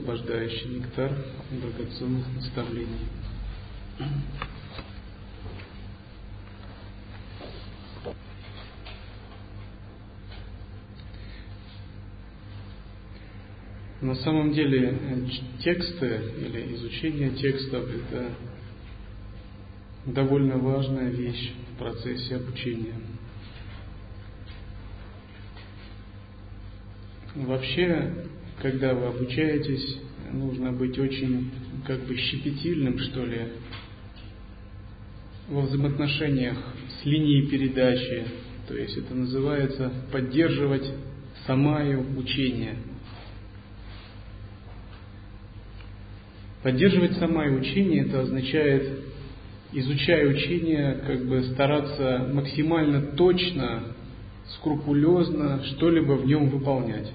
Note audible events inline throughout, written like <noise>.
освобождающий нектар драгоценных наставлений. На самом деле э, тексты или изучение текстов – это довольно важная вещь в процессе обучения. Вообще, когда вы обучаетесь, нужно быть очень как бы щепетильным, что ли, во взаимоотношениях с линией передачи. То есть это называется поддерживать самое учение. Поддерживать самое учение это означает, изучая учение, как бы стараться максимально точно, скрупулезно что-либо в нем выполнять.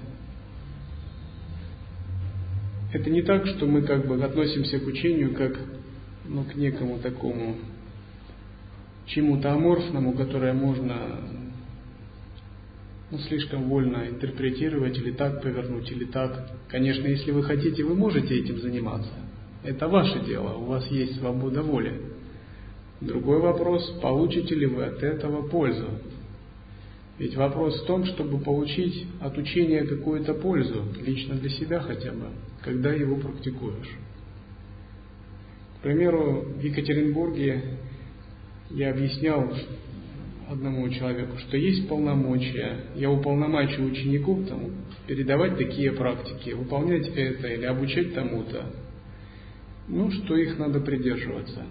Это не так, что мы как бы относимся к учению как ну, к некому такому чему-то аморфному, которое можно ну, слишком вольно интерпретировать или так повернуть, или так. Конечно, если вы хотите, вы можете этим заниматься. Это ваше дело, у вас есть свобода воли. Другой вопрос, получите ли вы от этого пользу. Ведь вопрос в том, чтобы получить от учения какую-то пользу, лично для себя хотя бы, когда его практикуешь. К примеру, в Екатеринбурге я объяснял одному человеку, что есть полномочия, я уполномачиваю учеников там, передавать такие практики, выполнять это или обучать тому-то, ну, что их надо придерживаться.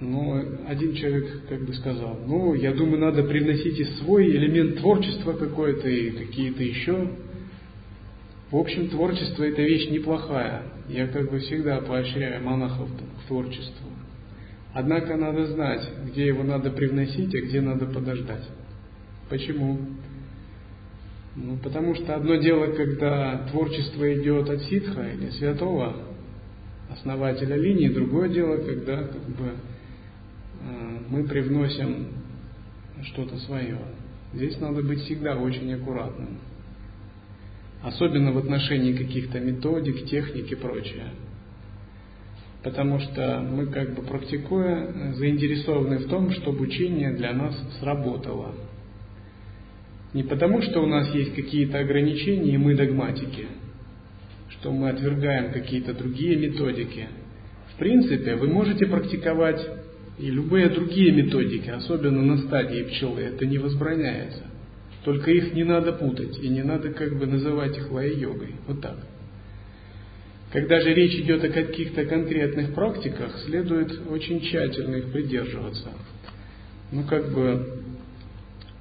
Но один человек как бы сказал, ну, я думаю, надо привносить и свой элемент творчества какой-то, и какие-то еще. В общем, творчество это вещь неплохая. Я как бы всегда поощряю монахов к творчеству. Однако надо знать, где его надо привносить, а где надо подождать. Почему? Ну, потому что одно дело, когда творчество идет от ситха или святого основателя линии, другое дело, когда как бы мы привносим что-то свое. Здесь надо быть всегда очень аккуратным. Особенно в отношении каких-то методик, техник и прочее. Потому что мы, как бы практикуя, заинтересованы в том, чтобы учение для нас сработало. Не потому, что у нас есть какие-то ограничения, и мы догматики, что мы отвергаем какие-то другие методики. В принципе, вы можете практиковать и любые другие методики, особенно на стадии пчелы, это не возбраняется. Только их не надо путать, и не надо как бы называть их лая-йогой. Вот так. Когда же речь идет о каких-то конкретных практиках, следует очень тщательно их придерживаться. Ну, как бы,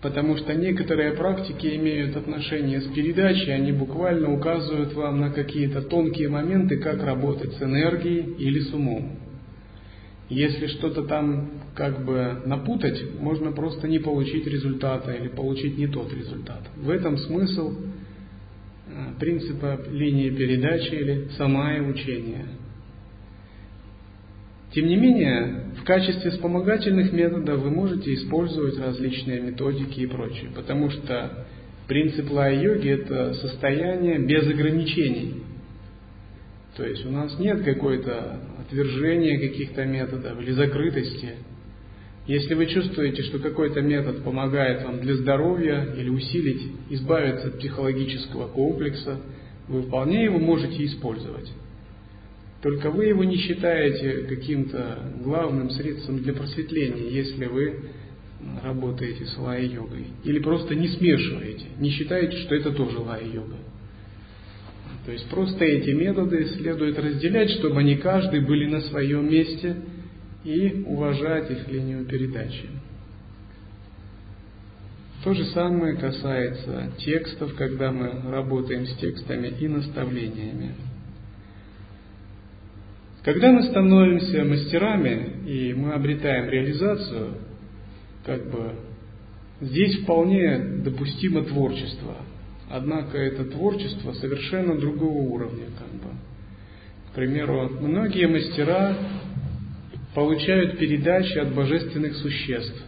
потому что некоторые практики имеют отношение с передачей, они буквально указывают вам на какие-то тонкие моменты, как работать с энергией или с умом. Если что-то там как бы напутать, можно просто не получить результата или получить не тот результат. В этом смысл э, принципа линии передачи или самое учение. Тем не менее, в качестве вспомогательных методов вы можете использовать различные методики и прочее, потому что принцип лая-йоги – это состояние без ограничений. То есть у нас нет какой-то отвержения каких-то методов или закрытости. Если вы чувствуете, что какой-то метод помогает вам для здоровья или усилить, избавиться от психологического комплекса, вы вполне его можете использовать. Только вы его не считаете каким-то главным средством для просветления, если вы работаете с лая-йогой. Или просто не смешиваете, не считаете, что это тоже лая-йога. То есть просто эти методы следует разделять, чтобы они каждый были на своем месте и уважать их линию передачи. То же самое касается текстов, когда мы работаем с текстами и наставлениями. Когда мы становимся мастерами и мы обретаем реализацию, как бы здесь вполне допустимо творчество – Однако это творчество совершенно другого уровня. Как бы. К примеру, многие мастера получают передачи от божественных существ.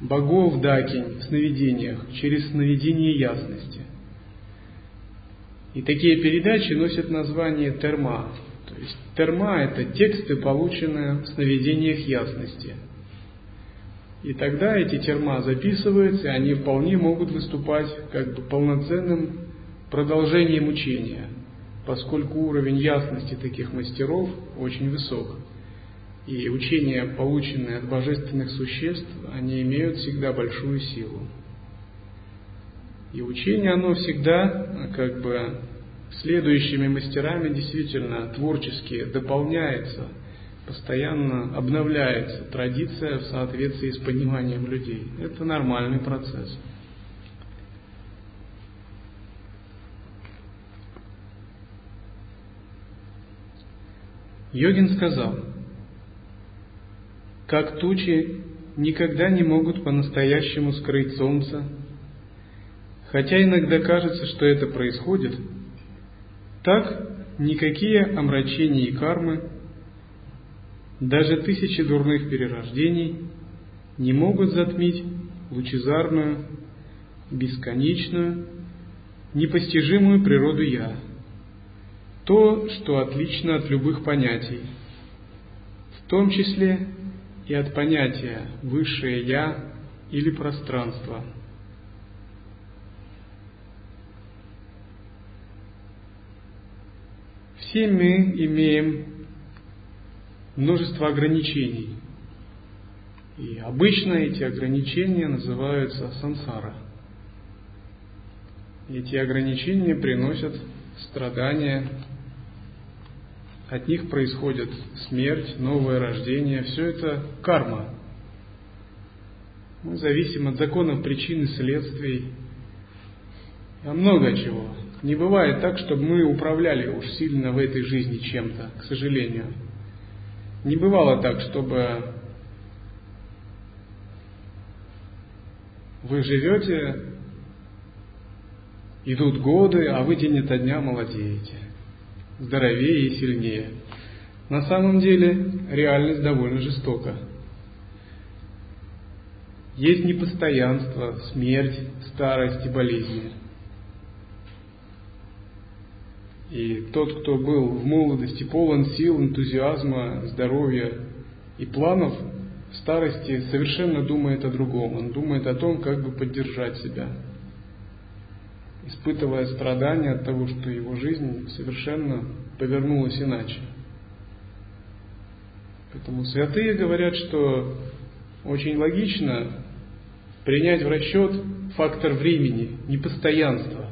богов Дакинь в сновидениях через сновидение ясности. И такие передачи носят название терма. То есть терма – это тексты, полученные в сновидениях ясности. И тогда эти терма записываются, и они вполне могут выступать как бы полноценным продолжением учения, поскольку уровень ясности таких мастеров очень высок. И учения, полученные от божественных существ, они имеют всегда большую силу. И учение, оно всегда как бы следующими мастерами действительно творчески дополняется, постоянно обновляется традиция в соответствии с пониманием людей. Это нормальный процесс. Йогин сказал, как тучи никогда не могут по-настоящему скрыть солнце, хотя иногда кажется, что это происходит, так никакие омрачения и кармы, даже тысячи дурных перерождений не могут затмить лучезарную, бесконечную, непостижимую природу «Я», то, что отлично от любых понятий, в том числе и от понятия «высшее Я» или «пространство». Все мы имеем множество ограничений. И обычно эти ограничения называются сансара. Эти ограничения приносят страдания от них происходит смерть, новое рождение, все это карма. Мы зависим от законов причин и следствий, а много чего. Не бывает так, чтобы мы управляли уж сильно в этой жизни чем-то, к сожалению. Не бывало так, чтобы вы живете, идут годы, а вы день ото дня молодеете здоровее и сильнее. На самом деле реальность довольно жестока. Есть непостоянство, смерть, старость и болезни. И тот, кто был в молодости полон сил, энтузиазма, здоровья и планов, в старости совершенно думает о другом. Он думает о том, как бы поддержать себя испытывая страдания от того, что его жизнь совершенно повернулась иначе. Поэтому святые говорят, что очень логично принять в расчет фактор времени, непостоянства,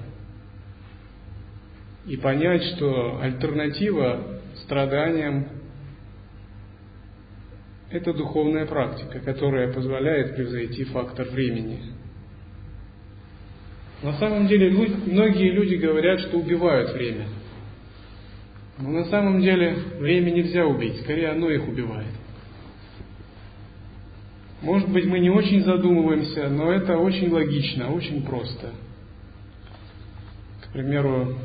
и понять, что альтернатива страданиям – это духовная практика, которая позволяет превзойти фактор времени – на самом деле многие люди говорят, что убивают время. Но на самом деле время нельзя убить, скорее оно их убивает. Может быть, мы не очень задумываемся, но это очень логично, очень просто. К примеру,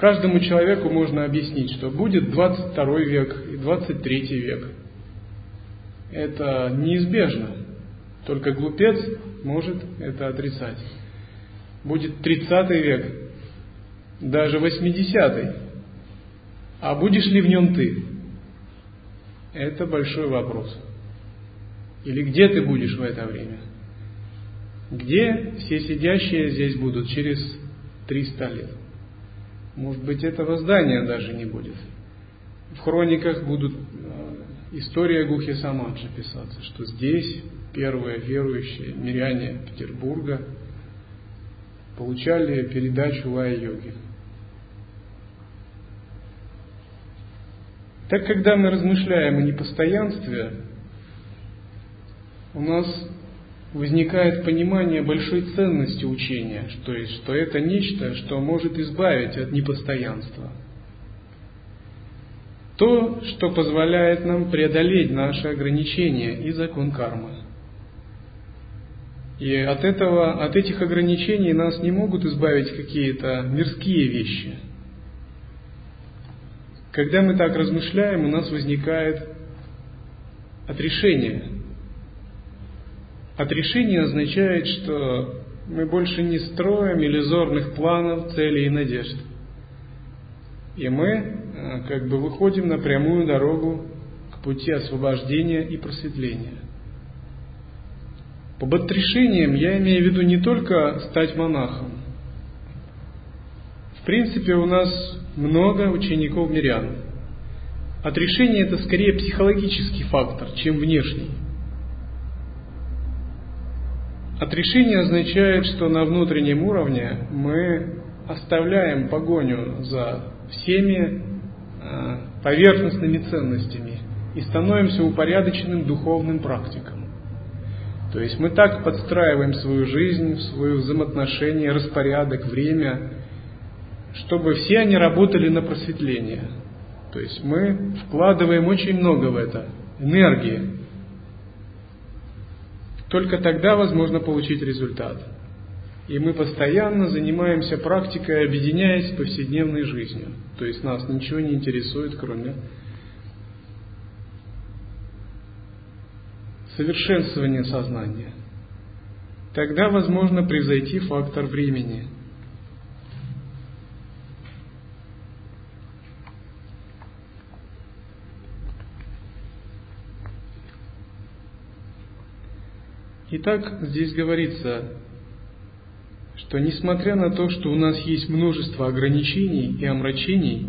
каждому человеку можно объяснить, что будет 22 век и 23 век. Это неизбежно. Только глупец может это отрицать будет 30 век, даже 80-й. А будешь ли в нем ты? Это большой вопрос. Или где ты будешь в это время? Где все сидящие здесь будут через 300 лет? Может быть, этого здания даже не будет. В хрониках будут э, история Гухи Самаджи писаться, что здесь первые верующие миряне Петербурга – получали передачу лая-йоги. Так, когда мы размышляем о непостоянстве, у нас возникает понимание большой ценности учения, то есть, что это нечто, что может избавить от непостоянства. То, что позволяет нам преодолеть наши ограничения и закон кармы. И от этого, от этих ограничений нас не могут избавить какие-то мирские вещи. Когда мы так размышляем, у нас возникает отрешение Отрешение означает, что мы больше не строим иллюзорных планов, целей и надежд. И мы э, как бы выходим на прямую дорогу к пути освобождения и просветления. Под отрешением я имею в виду не только стать монахом. В принципе, у нас много учеников мирян. Отрешение это скорее психологический фактор, чем внешний. Отрешение означает, что на внутреннем уровне мы оставляем погоню за всеми э, поверхностными ценностями и становимся упорядоченным духовным практиком. То есть мы так подстраиваем свою жизнь, свое взаимоотношения, распорядок, время, чтобы все они работали на просветление. То есть мы вкладываем очень много в это, энергии. Только тогда возможно получить результат. И мы постоянно занимаемся практикой, объединяясь с повседневной жизнью. То есть нас ничего не интересует, кроме совершенствования сознания. Тогда возможно превзойти фактор времени. Итак, здесь говорится, что несмотря на то, что у нас есть множество ограничений и омрачений,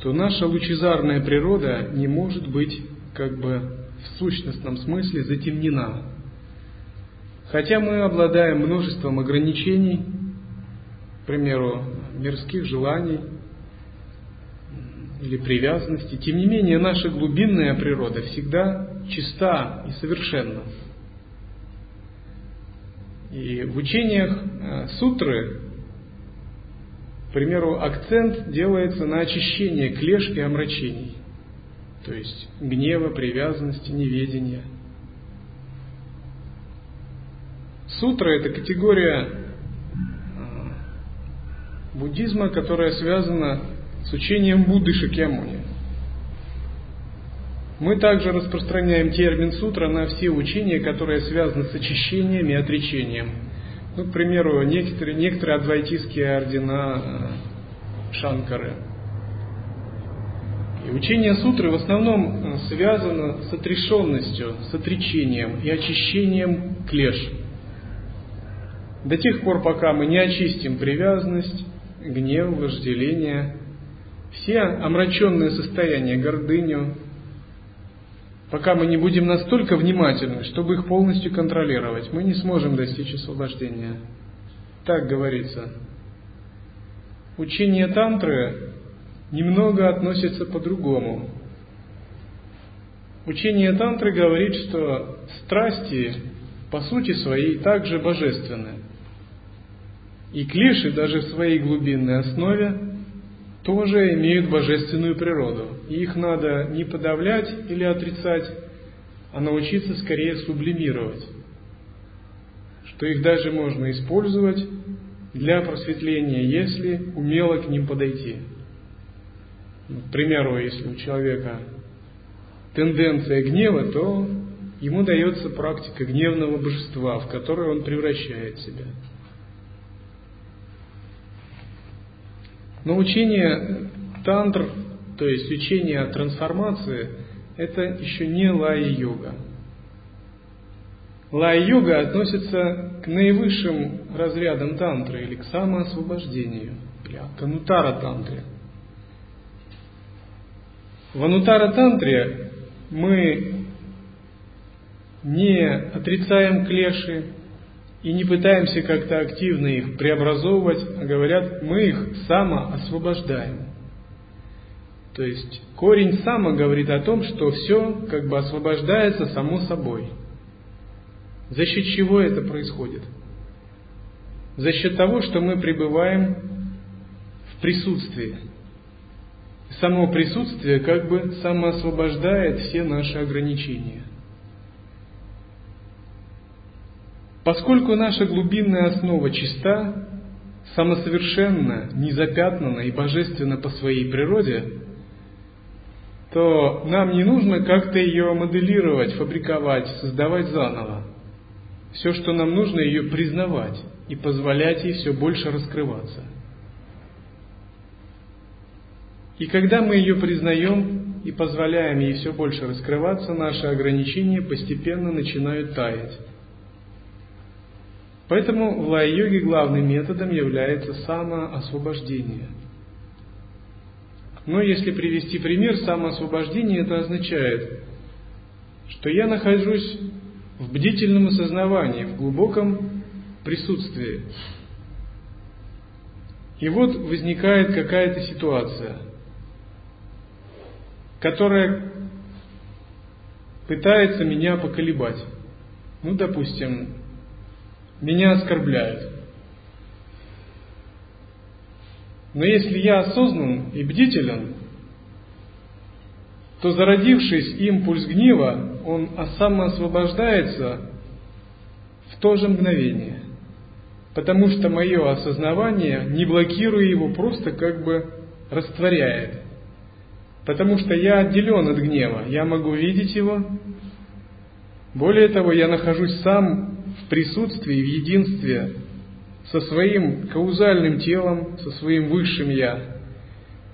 то наша лучезарная природа не может быть как бы в сущностном смысле затемнена. Хотя мы обладаем множеством ограничений, к примеру, мирских желаний или привязанности, тем не менее наша глубинная природа всегда чиста и совершенна. И в учениях э, сутры, к примеру, акцент делается на очищение клеш и омрачений, то есть гнева, привязанности, неведения. Сутра – это категория э, буддизма, которая связана с учением Будды Шакьямуни. Мы также распространяем термин сутра на все учения, которые связаны с очищением и отречением. Ну, к примеру, некоторые, некоторые адвайтистские ордена э, Шанкары. И учение сутры в основном э, связано с отрешенностью, с отречением и очищением клеш. До тех пор, пока мы не очистим привязанность, гнев, вожделение, все омраченные состояния, гордыню, Пока мы не будем настолько внимательны, чтобы их полностью контролировать, мы не сможем достичь освобождения. Так говорится. Учение тантры немного относится по-другому. Учение тантры говорит, что страсти по сути своей также божественны. И клиши даже в своей глубинной основе тоже имеют божественную природу. И их надо не подавлять или отрицать, а научиться скорее сублимировать. Что их даже можно использовать для просветления, если умело к ним подойти. К примеру, если у человека тенденция гнева, то ему дается практика гневного божества, в которое он превращает себя. Но учение тантр, то есть учение о трансформации, это еще не лая-йога. Лая-йога относится к наивысшим разрядам тантры или к самоосвобождению, или к анутара-тантре. В анутара-тантре мы не отрицаем клеши, и не пытаемся как-то активно их преобразовывать, а говорят, мы их самоосвобождаем. То есть корень сама говорит о том, что все как бы освобождается само собой. За счет чего это происходит? За счет того, что мы пребываем в присутствии. Само присутствие как бы самоосвобождает все наши ограничения – Поскольку наша глубинная основа чиста, самосовершенна, незапятнана и божественна по своей природе, то нам не нужно как-то ее моделировать, фабриковать, создавать заново. Все, что нам нужно, ее признавать и позволять ей все больше раскрываться. И когда мы ее признаем и позволяем ей все больше раскрываться, наши ограничения постепенно начинают таять. Поэтому в лай-йоге главным методом является самоосвобождение. Но если привести пример, самоосвобождение это означает, что я нахожусь в бдительном осознавании, в глубоком присутствии. И вот возникает какая-то ситуация, которая пытается меня поколебать. Ну, допустим, меня оскорбляют. Но если я осознан и бдителен, то зародившись импульс гнева, он самоосвобождается в то же мгновение. Потому что мое осознавание, не блокируя его, просто как бы растворяет. Потому что я отделен от гнева, я могу видеть его. Более того, я нахожусь сам в присутствии, в единстве со своим каузальным телом, со своим высшим Я.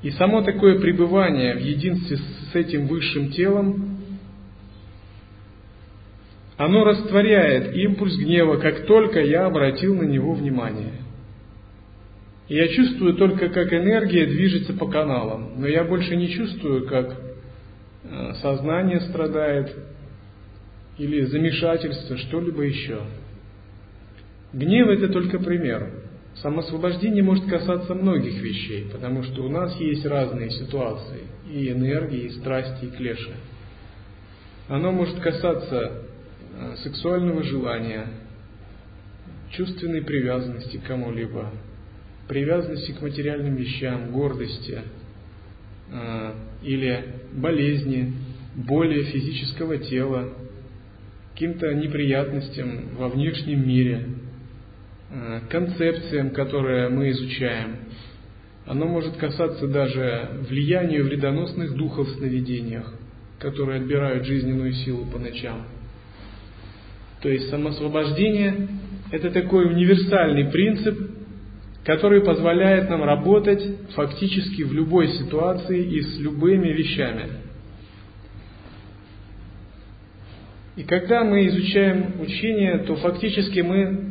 И само такое пребывание в единстве с этим высшим телом, оно растворяет импульс гнева, как только я обратил на него внимание. И я чувствую только, как энергия движется по каналам, но я больше не чувствую, как э, сознание страдает, или замешательство, что-либо еще. Гнев это только пример. Самосвобождение может касаться многих вещей, потому что у нас есть разные ситуации, и энергии, и страсти, и клеши. Оно может касаться э, сексуального желания, чувственной привязанности к кому-либо, привязанности к материальным вещам, гордости э, или болезни, боли физического тела, каким-то неприятностям во внешнем мире, концепциям, которые мы изучаем. Оно может касаться даже влияния вредоносных духов в сновидениях, которые отбирают жизненную силу по ночам. То есть самосвобождение – это такой универсальный принцип, который позволяет нам работать фактически в любой ситуации и с любыми вещами – И когда мы изучаем учение, то фактически мы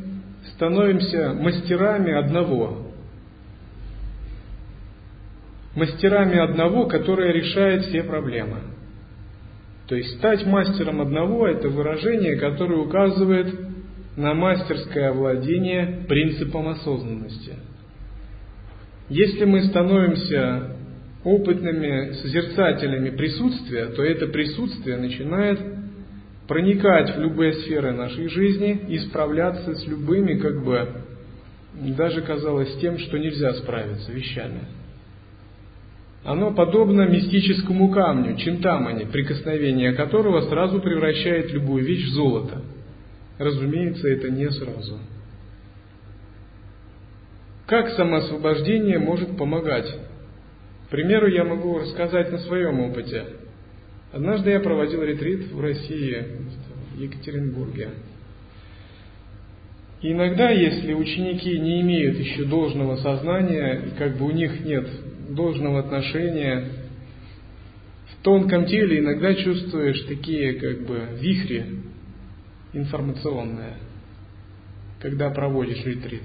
становимся мастерами одного. Мастерами одного, которое решает все проблемы. То есть стать мастером одного – это выражение, которое указывает на мастерское овладение принципом осознанности. Если мы становимся опытными созерцателями присутствия, то это присутствие начинает проникать в любые сферы нашей жизни и справляться с любыми, как бы, даже казалось тем, что нельзя справиться вещами. Оно подобно мистическому камню, чинтамани, прикосновение которого сразу превращает любую вещь в золото. Разумеется, это не сразу. Как самоосвобождение может помогать? К примеру, я могу рассказать на своем опыте – Однажды я проводил ретрит в России, в Екатеринбурге. И иногда, если ученики не имеют еще должного сознания, и как бы у них нет должного отношения, в тонком теле иногда чувствуешь такие как бы вихри информационные, когда проводишь ретрит.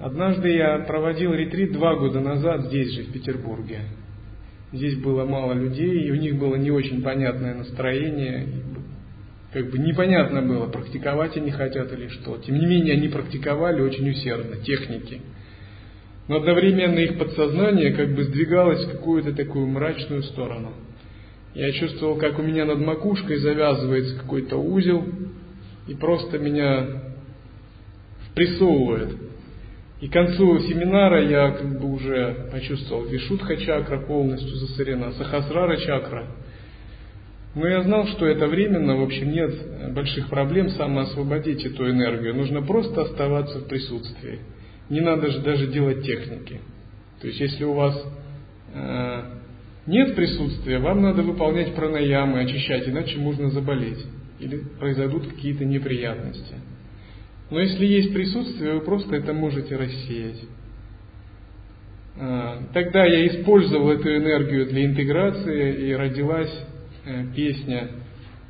Однажды я проводил ретрит два года назад здесь же, в Петербурге. Здесь было мало людей, и у них было не очень понятное настроение. Как бы непонятно было, практиковать они хотят или что. Тем не менее, они практиковали очень усердно, техники. Но одновременно их подсознание как бы сдвигалось в какую-то такую мрачную сторону. Я чувствовал, как у меня над макушкой завязывается какой-то узел, и просто меня впрессовывает. И к концу семинара я как бы уже почувствовал Вишудха чакра полностью засорена, Сахасрара чакра. Но я знал, что это временно, в общем, нет больших проблем самоосвободить эту энергию. Нужно просто оставаться в присутствии. Не надо же даже делать техники. То есть, если у вас э, нет присутствия, вам надо выполнять пранаямы, очищать, иначе можно заболеть. или произойдут какие-то неприятности. Но если есть присутствие, вы просто это можете рассеять. А, тогда я использовал эту энергию для интеграции и родилась э, песня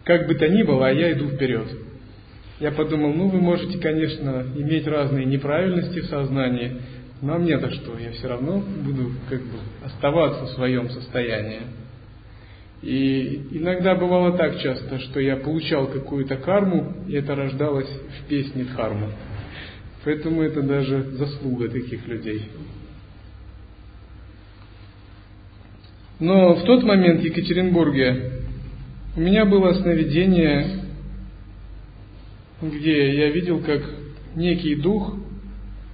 «Как бы то ни было, а я иду вперед». Я подумал, ну вы можете, конечно, иметь разные неправильности в сознании, но мне-то что, я все равно буду как бы оставаться в своем состоянии. И иногда бывало так часто, что я получал какую-то карму, и это рождалось в песне Дхарма. Поэтому это даже заслуга таких людей. Но в тот момент в Екатеринбурге у меня было сновидение, где я видел, как некий дух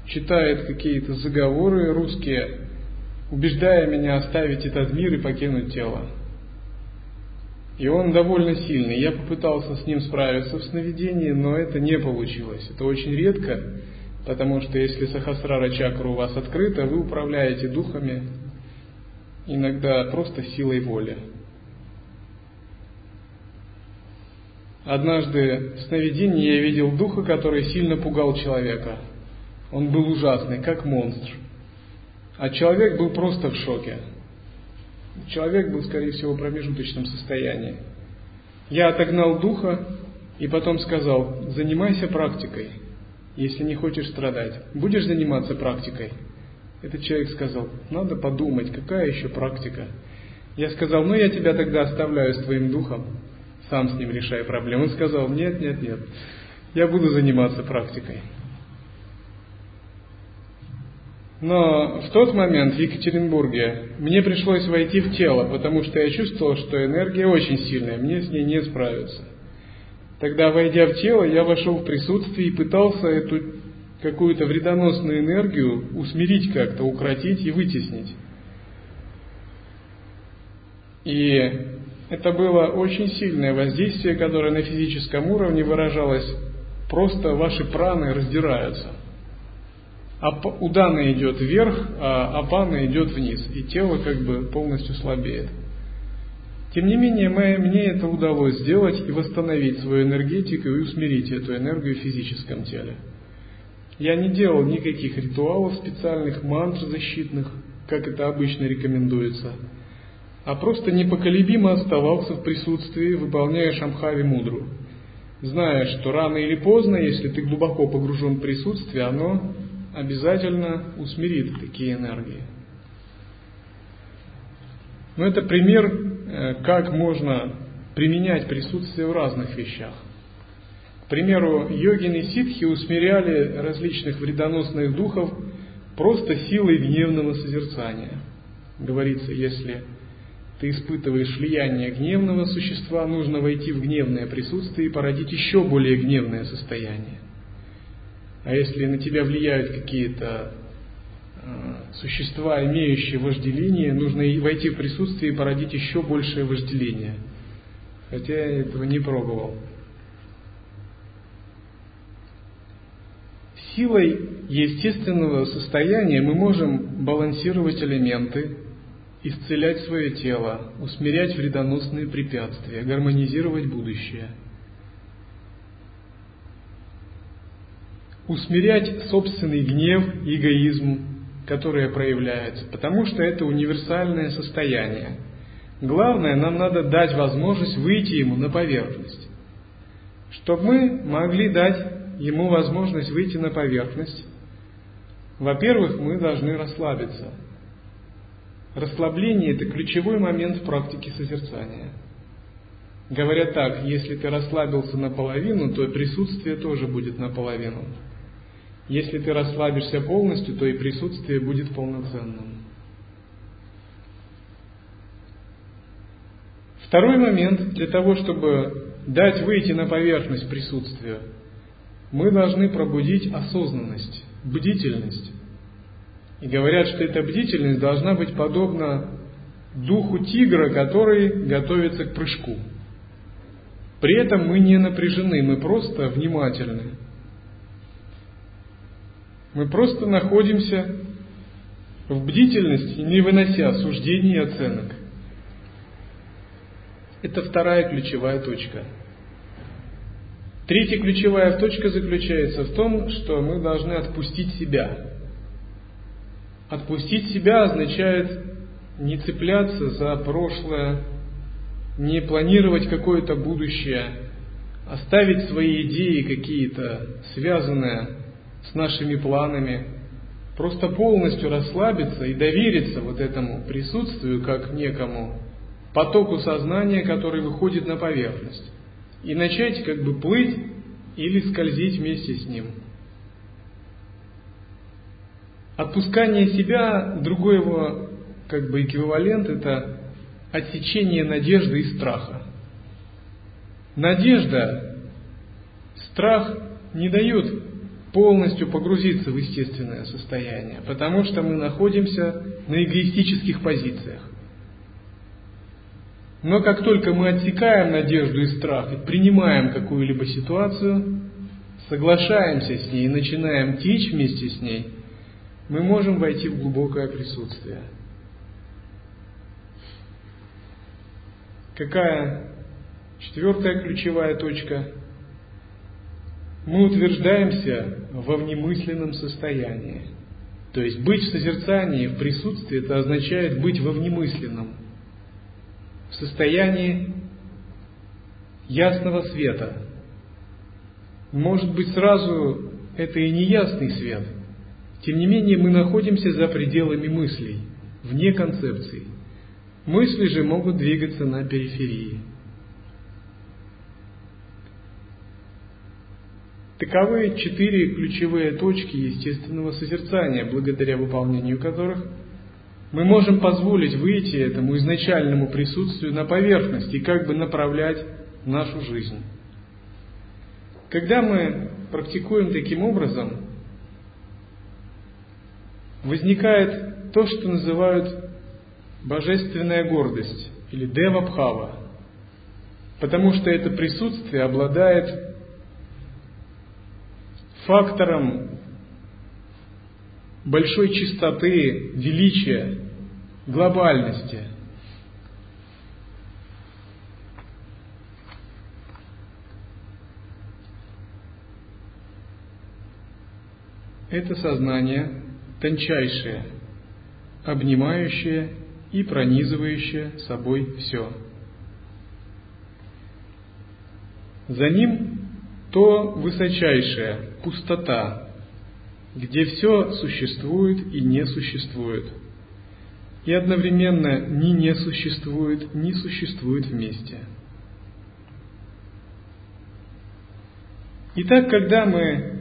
читает какие-то заговоры русские, убеждая меня оставить этот мир и покинуть тело. И он довольно сильный. Я попытался с ним справиться в сновидении, но это не получилось. Это очень редко, потому что если сахасрара чакра у вас открыта, вы управляете духами иногда просто силой воли. Однажды в сновидении я видел духа, который сильно пугал человека. Он был ужасный, как монстр. А человек был просто в шоке. Человек был, скорее всего, в промежуточном состоянии. Я отогнал духа и потом сказал, занимайся практикой, если не хочешь страдать. Будешь заниматься практикой? Этот человек сказал, надо подумать, какая еще практика. Я сказал, ну я тебя тогда оставляю с твоим духом, сам с ним решай проблему. Он сказал, нет, нет, нет, я буду заниматься практикой. Но в тот момент в Екатеринбурге мне пришлось войти в тело, потому что я чувствовал, что энергия очень сильная, мне с ней не справиться. Тогда, войдя в тело, я вошел в присутствие и пытался эту какую-то вредоносную энергию усмирить как-то, укротить и вытеснить. И это было очень сильное воздействие, которое на физическом уровне выражалось. Просто ваши праны раздираются. Удана идет вверх, а апана идет вниз, и тело как бы полностью слабеет. Тем не менее, мне это удалось сделать и восстановить свою энергетику и усмирить эту энергию в физическом теле. Я не делал никаких ритуалов специальных, мантр защитных, как это обычно рекомендуется, а просто непоколебимо оставался в присутствии, выполняя Шамхави Мудру, зная, что рано или поздно, если ты глубоко погружен в присутствие, оно обязательно усмирит такие энергии. Но это пример, э, как можно применять присутствие в разных вещах. К примеру, йогины ситхи усмиряли различных вредоносных духов просто силой гневного созерцания. Говорится, если ты испытываешь влияние гневного существа, нужно войти в гневное присутствие и породить еще более гневное состояние. А если на тебя влияют какие-то э, существа, имеющие вожделение, нужно войти в присутствие и породить еще большее вожделение. Хотя я этого не пробовал. Силой естественного состояния мы можем балансировать элементы, исцелять свое тело, усмирять вредоносные препятствия, гармонизировать будущее – усмирять собственный гнев, эгоизм, которые проявляются, потому что это универсальное состояние. Главное, нам надо дать возможность выйти ему на поверхность. Чтобы мы могли дать ему возможность выйти на поверхность, во-первых, мы должны расслабиться. Расслабление – это ключевой момент в практике созерцания. Говорят так, если ты расслабился наполовину, то присутствие тоже будет наполовину. Если ты расслабишься полностью, то и присутствие будет полноценным. Второй момент, для того, чтобы дать выйти на поверхность присутствия, мы должны пробудить осознанность, бдительность. И говорят, что эта бдительность должна быть подобна духу тигра, который готовится к прыжку. При этом мы не напряжены, мы просто внимательны. Мы просто находимся в бдительности, не вынося суждений и оценок. Это вторая ключевая точка. Третья ключевая точка заключается в том, что мы должны отпустить себя. Отпустить себя означает не цепляться за прошлое, не планировать какое-то будущее, оставить свои идеи какие-то, связанные с нашими планами, просто полностью расслабиться и довериться вот этому присутствию как некому потоку сознания, который выходит на поверхность, и начать как бы плыть или скользить вместе с ним. Отпускание себя, другой его как бы эквивалент, это отсечение надежды и страха. Надежда, страх не дают полностью погрузиться в естественное состояние, потому что мы находимся на эгоистических позициях. Но как только мы отсекаем надежду и страх и принимаем какую-либо ситуацию, соглашаемся с ней и начинаем течь вместе с ней, мы можем войти в глубокое присутствие. Какая четвертая ключевая точка? Мы утверждаемся во внемысленном состоянии. То есть быть в созерцании, в присутствии, это означает быть во внемысленном – в состоянии ясного света. Может быть, сразу это и не ясный свет. Тем не менее, мы находимся за пределами мыслей, вне концепций. Мысли же могут двигаться на периферии. Таковы четыре ключевые точки естественного созерцания, благодаря выполнению которых – мы можем позволить выйти этому изначальному присутствию на поверхность и как бы направлять нашу жизнь. Когда мы практикуем таким образом, возникает то, что называют божественная гордость или девабхава, потому что это присутствие обладает фактором большой чистоты, величия, глобальности. Это сознание тончайшее, обнимающее и пронизывающее собой все. За ним то высочайшая пустота, где все существует и не существует, и одновременно ни не существует, ни существует вместе. Итак, когда мы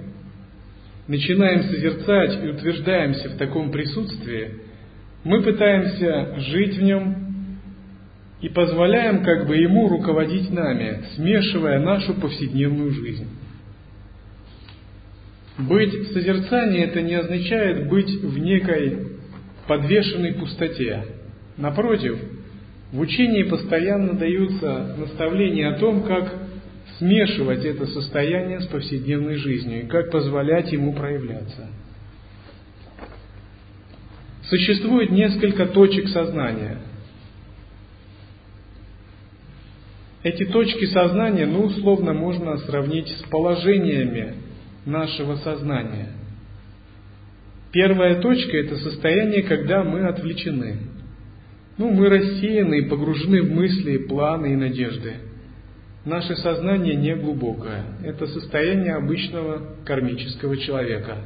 начинаем созерцать и утверждаемся в таком присутствии, мы пытаемся жить в нем и позволяем как бы ему руководить нами, смешивая нашу повседневную жизнь. Быть в созерцании это не означает быть в некой подвешенной пустоте. Напротив, в учении постоянно даются наставления о том, как смешивать это состояние с повседневной жизнью и как позволять ему проявляться. Существует несколько точек сознания. Эти точки сознания, ну, условно можно сравнить с положениями нашего сознания. Первая точка – это состояние, когда мы отвлечены. Ну, мы рассеяны и погружены в мысли, планы и надежды. Наше сознание не глубокое. Это состояние обычного кармического человека.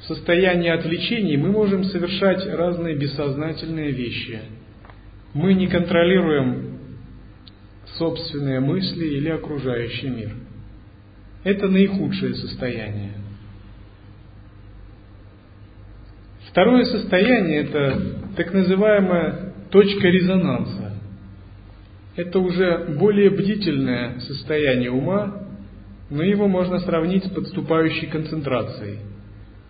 В состоянии отвлечений мы можем совершать разные бессознательные вещи. Мы не контролируем собственные мысли или окружающий мир – это наихудшее состояние. Второе состояние – это так называемая точка резонанса. Это уже более бдительное состояние ума, но его можно сравнить с подступающей концентрацией.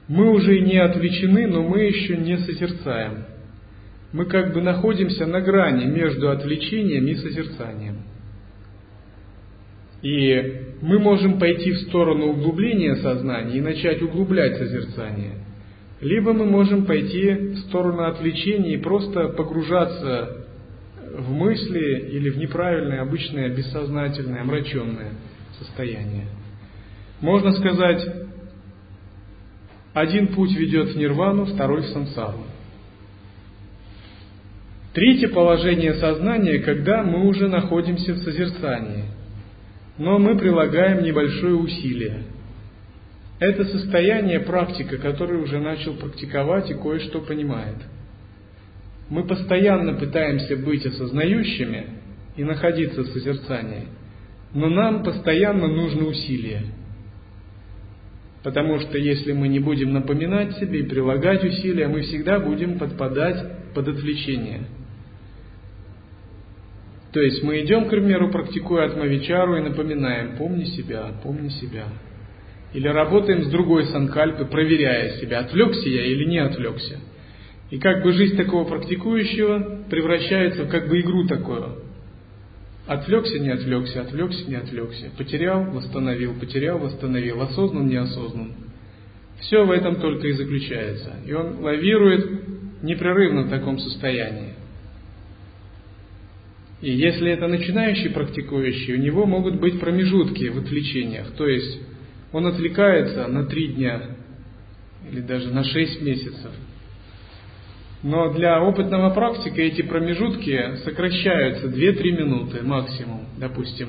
Мы уже не отвлечены, но мы еще не созерцаем. Мы как бы находимся на грани между отвлечением и созерцанием. И мы можем пойти в сторону углубления сознания и начать углублять созерцание. Либо мы можем пойти в сторону отвлечения и просто погружаться в мысли или в неправильное, обычное, бессознательное, омраченное состояние. Можно сказать, один путь ведет в нирвану, второй в сансару. Третье положение сознания, когда мы уже находимся в созерцании, но мы прилагаем небольшое усилие. Это состояние практика, который уже начал практиковать и кое-что понимает. Мы постоянно пытаемся быть осознающими и находиться в созерцании, но нам постоянно нужно усилие. Потому что если мы не будем напоминать себе и прилагать усилия, мы всегда будем подпадать под отвлечение – то есть мы идем, к примеру, практикуя атмавичару и напоминаем, помни себя, помни себя. Или работаем с другой санкальпой, проверяя себя, отвлекся я или не отвлекся. И как бы жизнь такого практикующего превращается в как бы игру такую. Отвлекся, не отвлекся, отвлекся, не отвлекся. Потерял, восстановил, потерял, восстановил. Осознан, неосознан. Все в этом только и заключается. И он лавирует непрерывно в таком состоянии. И если это начинающий практикующий, у него могут быть промежутки в отвлечениях. То есть он отвлекается на три дня или даже на шесть месяцев. Но для опытного практика эти промежутки сокращаются 2-3 минуты максимум, допустим.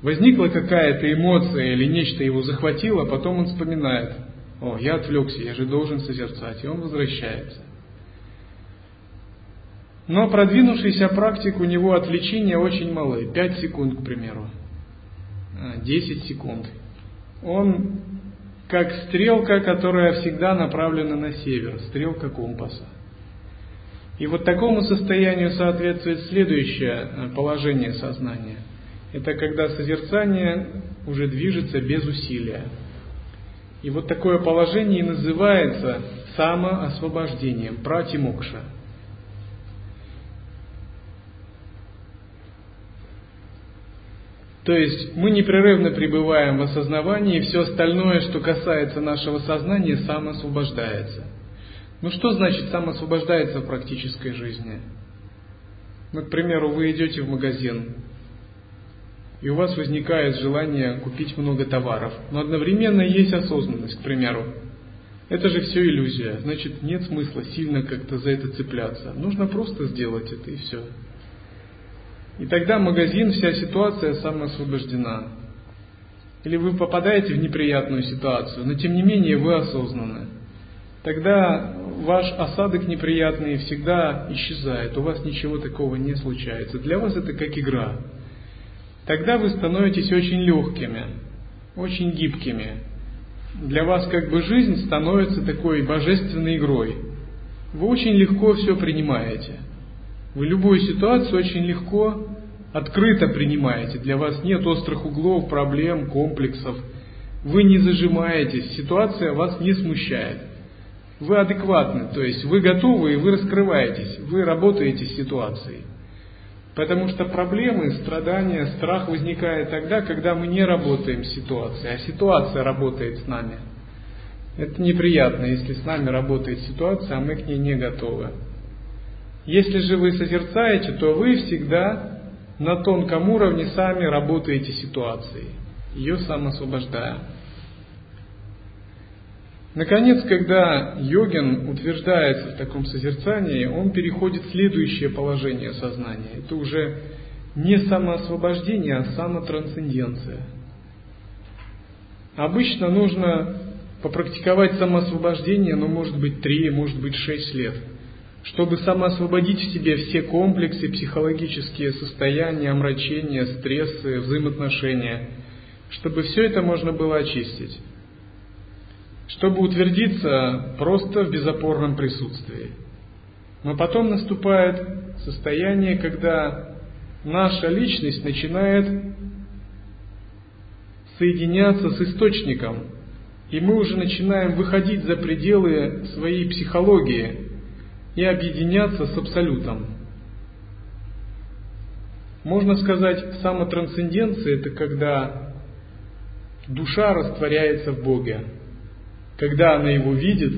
Возникла какая-то эмоция или нечто его захватило, потом он вспоминает, о, я отвлекся, я же должен созерцать, и он возвращается. Но продвинувшийся практик, у него отвлечения очень малы. 5 секунд, к примеру. 10 а, секунд. Он как стрелка, которая всегда направлена на север, стрелка компаса. И вот такому состоянию соответствует следующее э, положение сознания. Это когда созерцание уже движется без усилия. И вот такое положение и называется самоосвобождением, пратимокша – То есть мы непрерывно пребываем в осознавании, и все остальное, что касается нашего сознания, самоосвобождается. Ну что значит самоосвобождается в практической жизни? Ну, к примеру, вы идете в магазин, и у вас возникает желание купить много товаров, но одновременно есть осознанность, к примеру. Это же все иллюзия, значит нет смысла сильно как-то за это цепляться. Нужно просто сделать это и все. И тогда магазин, вся ситуация самоосвобождена. Или вы попадаете в неприятную ситуацию, но тем не менее вы осознаны. Тогда ваш осадок неприятный всегда исчезает, у вас ничего такого не случается. Для вас это как игра. Тогда вы становитесь очень легкими, очень гибкими. Для вас как бы жизнь становится такой божественной игрой. Вы очень легко все принимаете – вы любую ситуацию очень легко, открыто принимаете. Для вас нет острых углов, проблем, комплексов. Вы не зажимаетесь, ситуация вас не смущает. Вы адекватны, то есть вы готовы и вы раскрываетесь, вы работаете с ситуацией. Потому что проблемы, страдания, страх возникает тогда, когда мы не работаем с ситуацией, а ситуация работает с нами. Это неприятно, если с нами работает ситуация, а мы к ней не готовы. Если же вы созерцаете, то вы всегда на тонком уровне сами работаете ситуацией, ее сам освобождая. Наконец, когда йогин утверждается в таком созерцании, он переходит в следующее положение сознания. Это уже не самоосвобождение, а самотрансценденция. Обычно нужно попрактиковать самоосвобождение, ну, может быть, три, может быть, шесть лет – чтобы самоосвободить в себе все комплексы, психологические состояния, омрачения, стрессы, взаимоотношения, чтобы все это можно было очистить, чтобы утвердиться просто в безопорном присутствии. Но потом наступает состояние, когда наша личность начинает соединяться с источником, и мы уже начинаем выходить за пределы своей психологии, и объединяться с Абсолютом. Можно сказать, самотрансценденция – это когда душа растворяется в Боге, когда она Его видит,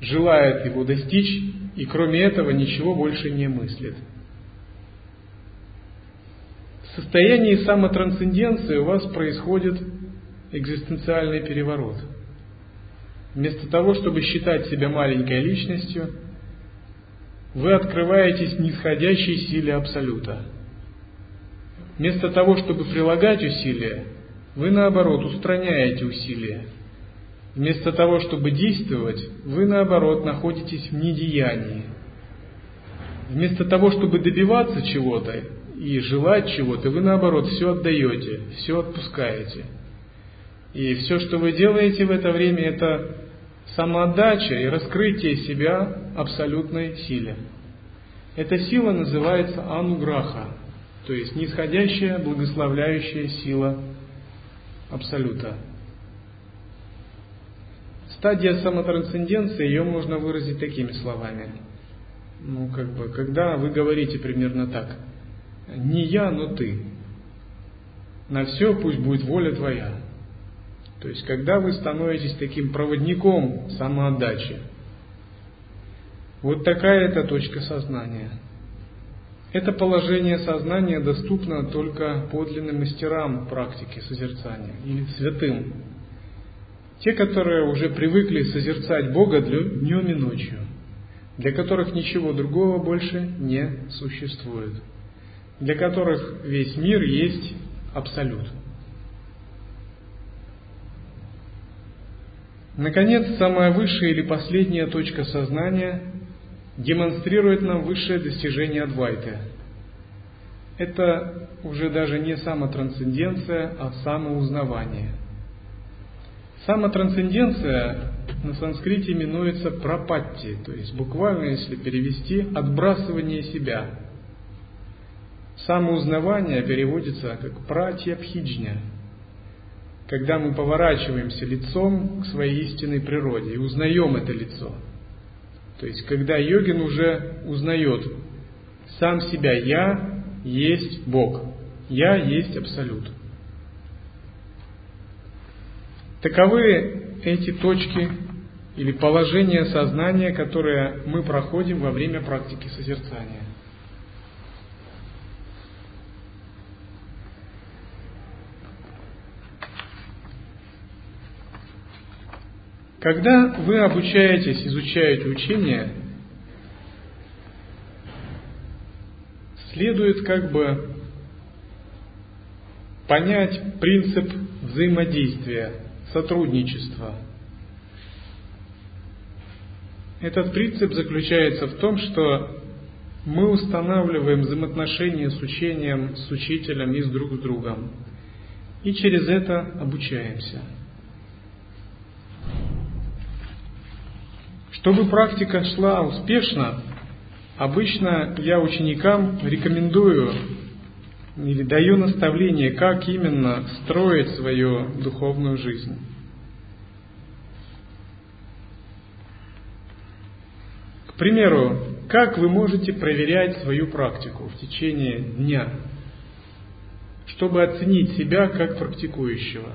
желает Его достичь, и кроме этого ничего больше не мыслит. В состоянии самотрансценденции у вас происходит экзистенциальный переворот. Вместо того, чтобы считать себя маленькой личностью, вы открываетесь нисходящей силе Абсолюта. Вместо того, чтобы прилагать усилия, вы наоборот устраняете усилия. Вместо того, чтобы действовать, вы наоборот находитесь в недеянии. Вместо того, чтобы добиваться чего-то и желать чего-то, вы наоборот все отдаете, все отпускаете. И все, что вы делаете в это время, это самоотдача и раскрытие себя абсолютной силе. Эта сила называется ануграха, то есть нисходящая, благословляющая сила Абсолюта. Стадия самотрансценденции, ее можно выразить такими словами. Ну, как бы, когда вы говорите примерно так. Не я, но ты. На все пусть будет воля твоя. То есть, когда вы становитесь таким проводником самоотдачи, вот такая это точка сознания. Это положение сознания доступно только подлинным мастерам практики созерцания или святым. Те, которые уже привыкли созерцать Бога днем и ночью, для которых ничего другого больше не существует, для которых весь мир есть абсолют. Наконец, самая высшая или последняя точка сознания демонстрирует нам высшее достижение Адвайты. Это уже даже не самотрансценденция, а самоузнавание. Самотрансценденция на санскрите именуется прапатти, то есть буквально, если перевести, отбрасывание себя. Самоузнавание переводится как пратьябхиджня, когда мы поворачиваемся лицом к своей истинной природе и узнаем это лицо – то есть, когда йогин уже узнает сам себя, я есть Бог, я есть Абсолют. Таковы эти точки или положения сознания, которые мы проходим во время практики созерцания. Когда вы обучаетесь, изучаете учение, следует как бы понять принцип взаимодействия, сотрудничества. Этот принцип заключается в том, что мы устанавливаем взаимоотношения с учением, с учителем и с друг с другом. И через это обучаемся – Чтобы практика шла успешно, обычно я ученикам рекомендую или даю наставление, как именно строить свою духовную жизнь. К примеру, как вы можете проверять свою практику в течение дня, чтобы оценить себя как практикующего?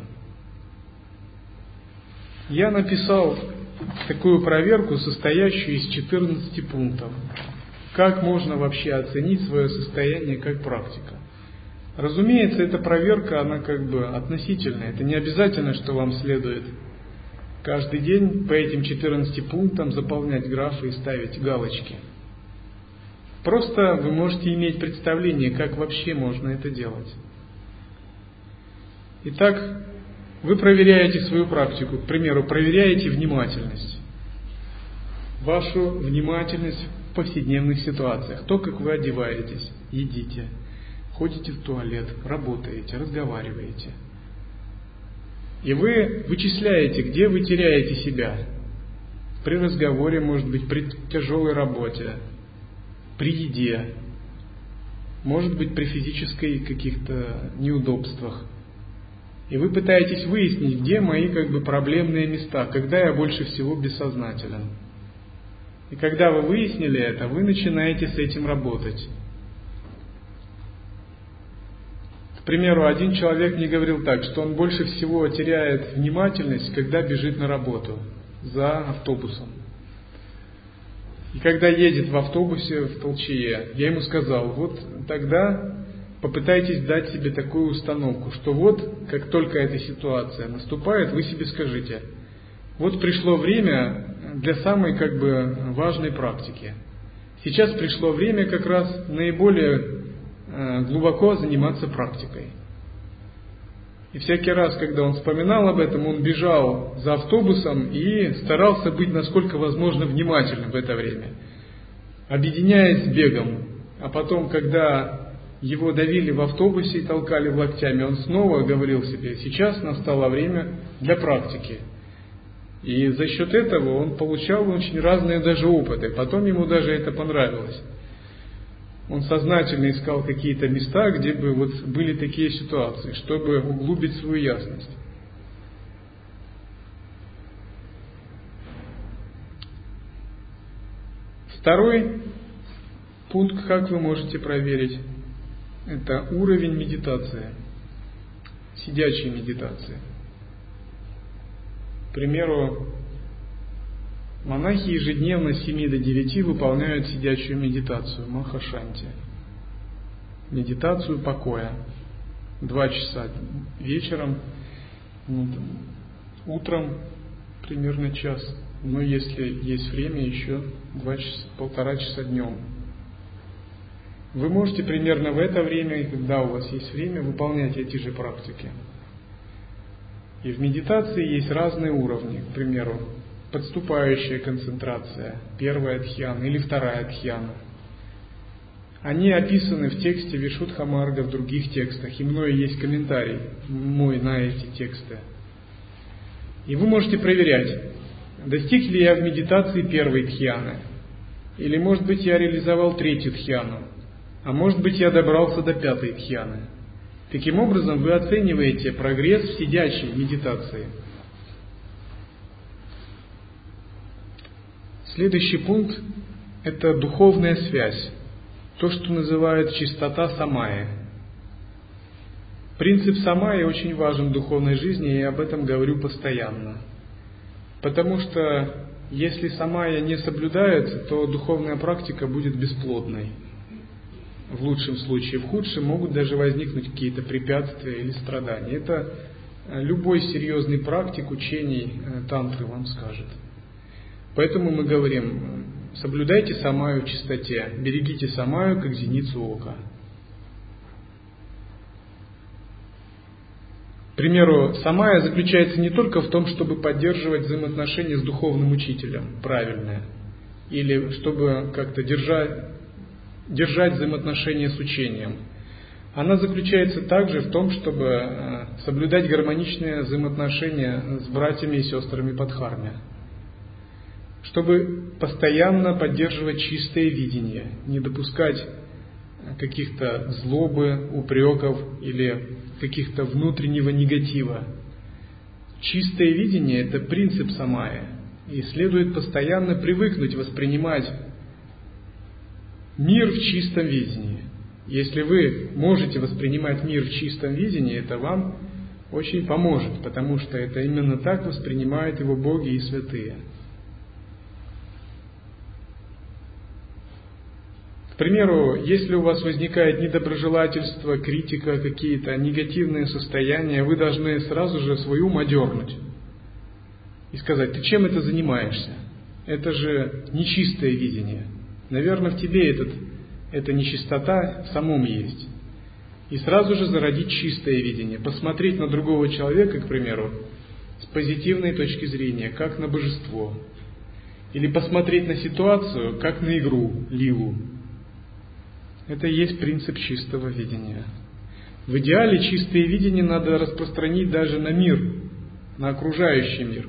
Я написал такую проверку, состоящую из 14 пунктов. Как можно вообще оценить свое состояние как практика? Разумеется, эта проверка, она как бы относительная. Это не обязательно, что вам следует каждый день по этим 14 пунктам заполнять графы и ставить галочки. Просто вы можете иметь представление, как вообще можно это делать. Итак, вы проверяете свою практику, к примеру, проверяете внимательность. Вашу внимательность в повседневных ситуациях. То, как вы одеваетесь, едите, ходите в туалет, работаете, разговариваете. И вы вычисляете, где вы теряете себя. При разговоре, может быть, при тяжелой работе, при еде, может быть, при физической каких-то неудобствах. И вы пытаетесь выяснить, где мои как бы проблемные места, когда я больше всего бессознателен. И когда вы выяснили это, вы начинаете с этим работать. К примеру, один человек мне говорил так, что он больше всего теряет внимательность, когда бежит на работу за автобусом. И когда едет в автобусе в толчее, я ему сказал, вот тогда попытайтесь дать себе такую установку, что вот, как только эта ситуация наступает, вы себе скажите, вот пришло время для самой как бы важной практики. Сейчас пришло время как раз наиболее э, глубоко заниматься практикой. И всякий раз, когда он вспоминал об этом, он бежал за автобусом и старался быть насколько возможно внимательным в это время, объединяясь с бегом. А потом, когда его давили в автобусе и толкали локтями, он снова говорил себе, сейчас настало время для практики – и за счет этого он получал очень разные даже опыты. Потом ему даже это понравилось. Он сознательно искал какие-то места, где бы вот были такие ситуации, чтобы углубить свою ясность. Второй пункт, как вы можете проверить, это уровень медитации, сидячей медитации. К примеру, монахи ежедневно с 7 до 9 выполняют сидячую медитацию, махашанти. Медитацию покоя. Два часа вечером, ну, утром примерно час. Но если есть время, еще два часа, полтора часа днем. Вы можете примерно в это время, когда у вас есть время, выполнять эти же практики. И в медитации есть разные уровни, к примеру, подступающая концентрация, первая дхьяна или вторая дхьяна. Они описаны в тексте Вишудха Марга, в других текстах, и мною есть комментарий мой на эти тексты. И вы можете проверять, достиг ли я в медитации первой дхьяны, или, может быть, я реализовал третью дхьяну, а может быть, я добрался до пятой дхьяны – Таким образом, вы оцениваете прогресс в сидячей медитации. Следующий пункт – это духовная связь, то, что называют чистота самая. Принцип самая очень важен в духовной жизни, и я об этом говорю постоянно. Потому что если самая не соблюдается, то духовная практика будет бесплодной – в лучшем случае, в худшем могут даже возникнуть какие-то препятствия или страдания. Это э, любой серьезный практик учений э, тантры вам скажет. Поэтому мы говорим, соблюдайте самаю в чистоте, берегите самаю, как зеницу ока. К примеру, самая заключается не только в том, чтобы поддерживать взаимоотношения с духовным учителем, правильное, или чтобы как-то держать, держать взаимоотношения с учением. Она заключается также в том, чтобы э, соблюдать гармоничные взаимоотношения с братьями и сестрами Падхарме, чтобы постоянно поддерживать чистое видение, не допускать э, каких-то злобы, упреков или каких-то внутреннего негатива. Чистое видение – это принцип самая, и следует постоянно привыкнуть воспринимать мир в чистом видении. Если вы можете воспринимать мир в чистом видении, это вам очень поможет, потому что это именно так воспринимают его боги и святые. К примеру, если у вас возникает недоброжелательство, критика, какие-то негативные состояния, вы должны сразу же свой ум одернуть и сказать, ты чем это занимаешься? Это же нечистое видение – Наверное, в тебе этот, эта нечистота в самом есть. И сразу же зародить чистое видение, посмотреть на другого человека, к примеру, с позитивной точки зрения, как на божество. Или посмотреть на ситуацию, как на игру, ливу. Это и есть принцип чистого видения. В идеале чистое видение надо распространить даже на мир, на окружающий мир.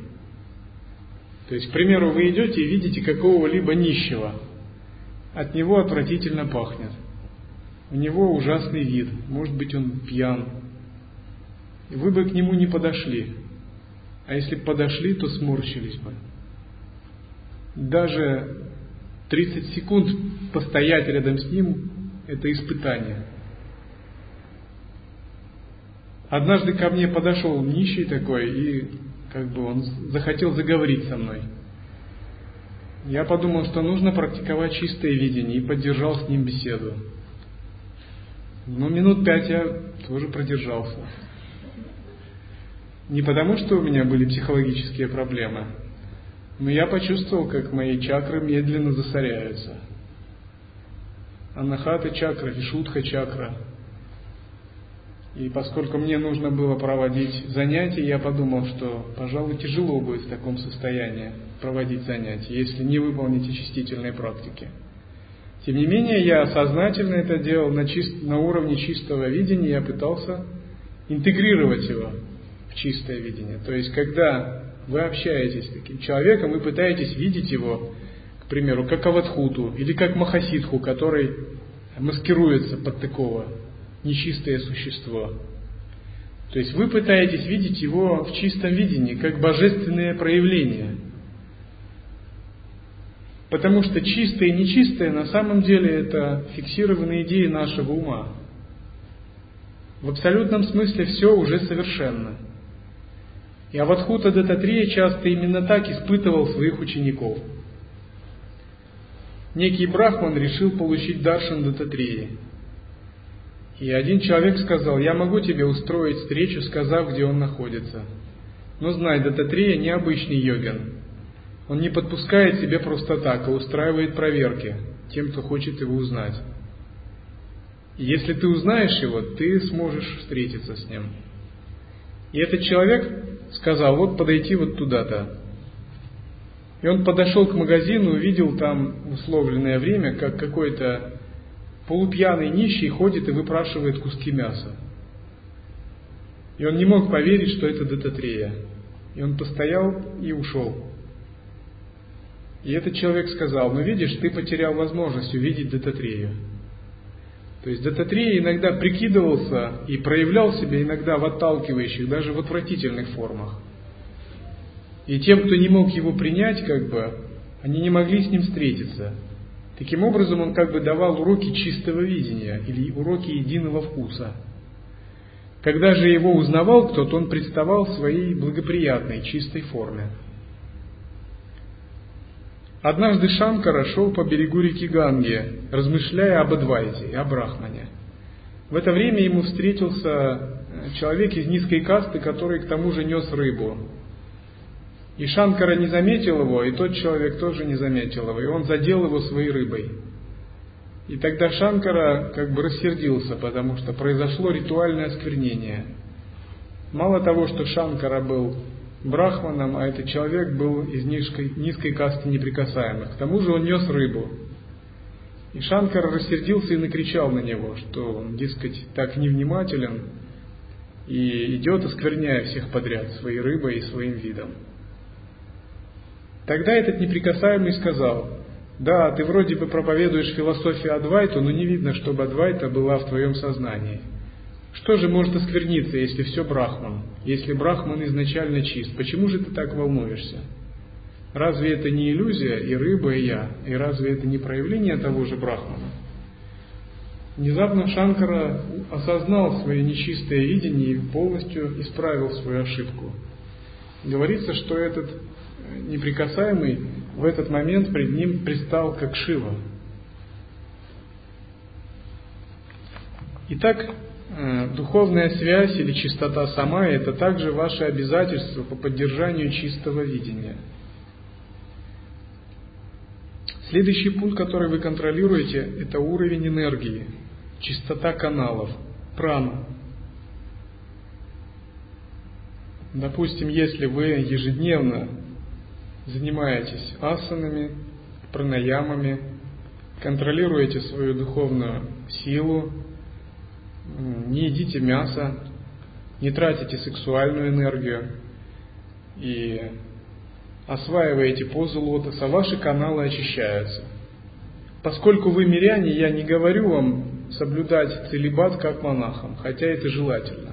То есть, к примеру, вы идете и видите какого-либо нищего – от него отвратительно пахнет. У него ужасный вид, может быть он пьян. И вы бы к нему не подошли. А если подошли, то сморщились бы. Даже 30 секунд постоять рядом с ним – это испытание. Однажды ко мне подошел нищий такой, и как бы он захотел заговорить со мной – я подумал, что нужно практиковать чистое видение и поддержал с ним беседу. Ну, минут пять я тоже продержался. Не потому, что у меня были психологические проблемы, но я почувствовал, как мои чакры медленно засоряются. Анахата чакра, Вишудха чакра. И поскольку мне нужно было проводить занятия, я подумал, что, пожалуй, тяжело будет в таком состоянии проводить занятия, если не выполнить очистительные практики. Тем не менее, я сознательно это делал на, чист, на уровне чистого видения, я пытался интегрировать его в чистое видение. То есть, когда вы общаетесь с таким человеком, вы пытаетесь видеть его, к примеру, как Аватхуту или как Махасидху, который маскируется под такого нечистое существо. То есть вы пытаетесь видеть его в чистом видении, как божественное проявление. Потому что чистое и нечистое на самом деле это фиксированные идеи нашего ума. В абсолютном смысле все уже совершенно. И Аватхута Дататрия часто именно так испытывал своих учеников. Некий брахман решил получить даршан Дататрии. И один человек сказал, я могу тебе устроить встречу, сказав, где он находится. Но знай, Дататрия необычный йогин. Он не подпускает себе просто так, а устраивает проверки тем, кто хочет его узнать. Если ты узнаешь его, ты сможешь встретиться с ним. И этот человек сказал, вот подойти вот туда-то. И он подошел к магазину, увидел там условленное время, как какой-то полупьяный нищий ходит и выпрашивает куски мяса. И он не мог поверить, что это Дататрея. И он постоял и ушел. И этот человек сказал, ну видишь, ты потерял возможность увидеть Дататрею. То есть Дататрея иногда прикидывался и проявлял себя иногда в отталкивающих, даже в отвратительных формах. И тем, кто не мог его принять, как бы, они не могли с ним встретиться. Таким образом, он как бы давал уроки чистого видения или уроки единого вкуса. Когда же его узнавал кто-то, он представал в своей благоприятной, чистой форме. Однажды Шанкара шел по берегу реки Ганги, размышляя об Адвайте, о Брахмане. В это время ему встретился человек из низкой касты, который к тому же нес рыбу. И Шанкара не заметил его, и тот человек тоже не заметил его, и он задел его своей рыбой. И тогда Шанкара как бы рассердился, потому что произошло ритуальное осквернение. Мало того, что Шанкара был брахманом, а этот человек был из низкой, низкой касты неприкасаемых. К тому же он нес рыбу. И Шанкар рассердился и накричал на него, что он, дескать, так невнимателен и идет, оскверняя всех подряд своей рыбой и своим видом. Тогда этот неприкасаемый сказал, да, ты вроде бы проповедуешь философию Адвайту, но не видно, чтобы Адвайта была в твоем сознании – что же может оскверниться, если все брахман? Если брахман изначально чист, почему же ты так волнуешься? Разве это не иллюзия и рыба, и я? И разве это не проявление того же брахмана? Внезапно Шанкара осознал свое нечистое видение и полностью исправил свою ошибку. Говорится, что этот неприкасаемый в этот момент пред ним пристал как Шива. Итак, Э, духовная связь или чистота сама – это также ваше обязательство по поддержанию чистого видения. Следующий пункт, который вы контролируете, это уровень энергии, чистота каналов, прана. Допустим, если вы ежедневно занимаетесь асанами, пранаямами, контролируете свою духовную силу, не едите мясо, не тратите сексуальную энергию и осваиваете позу лотоса, ваши каналы очищаются. Поскольку вы миряне, я не говорю вам соблюдать целебат как монахам, хотя это желательно.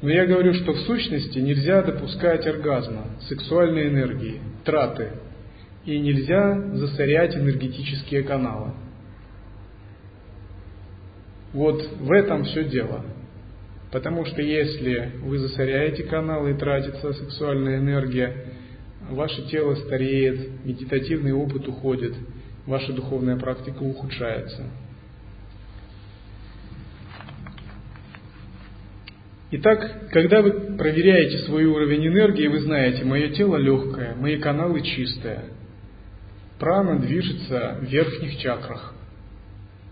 Но я говорю, что в сущности нельзя допускать оргазма, сексуальной энергии, траты, и нельзя засорять энергетические каналы. Вот в этом все дело. Потому что если вы засоряете каналы и тратится сексуальная энергия, ваше тело стареет, медитативный опыт уходит, ваша духовная практика ухудшается. Итак, когда вы проверяете свой уровень энергии, вы знаете, мое тело легкое, мои каналы чистые. Прана движется в верхних чакрах.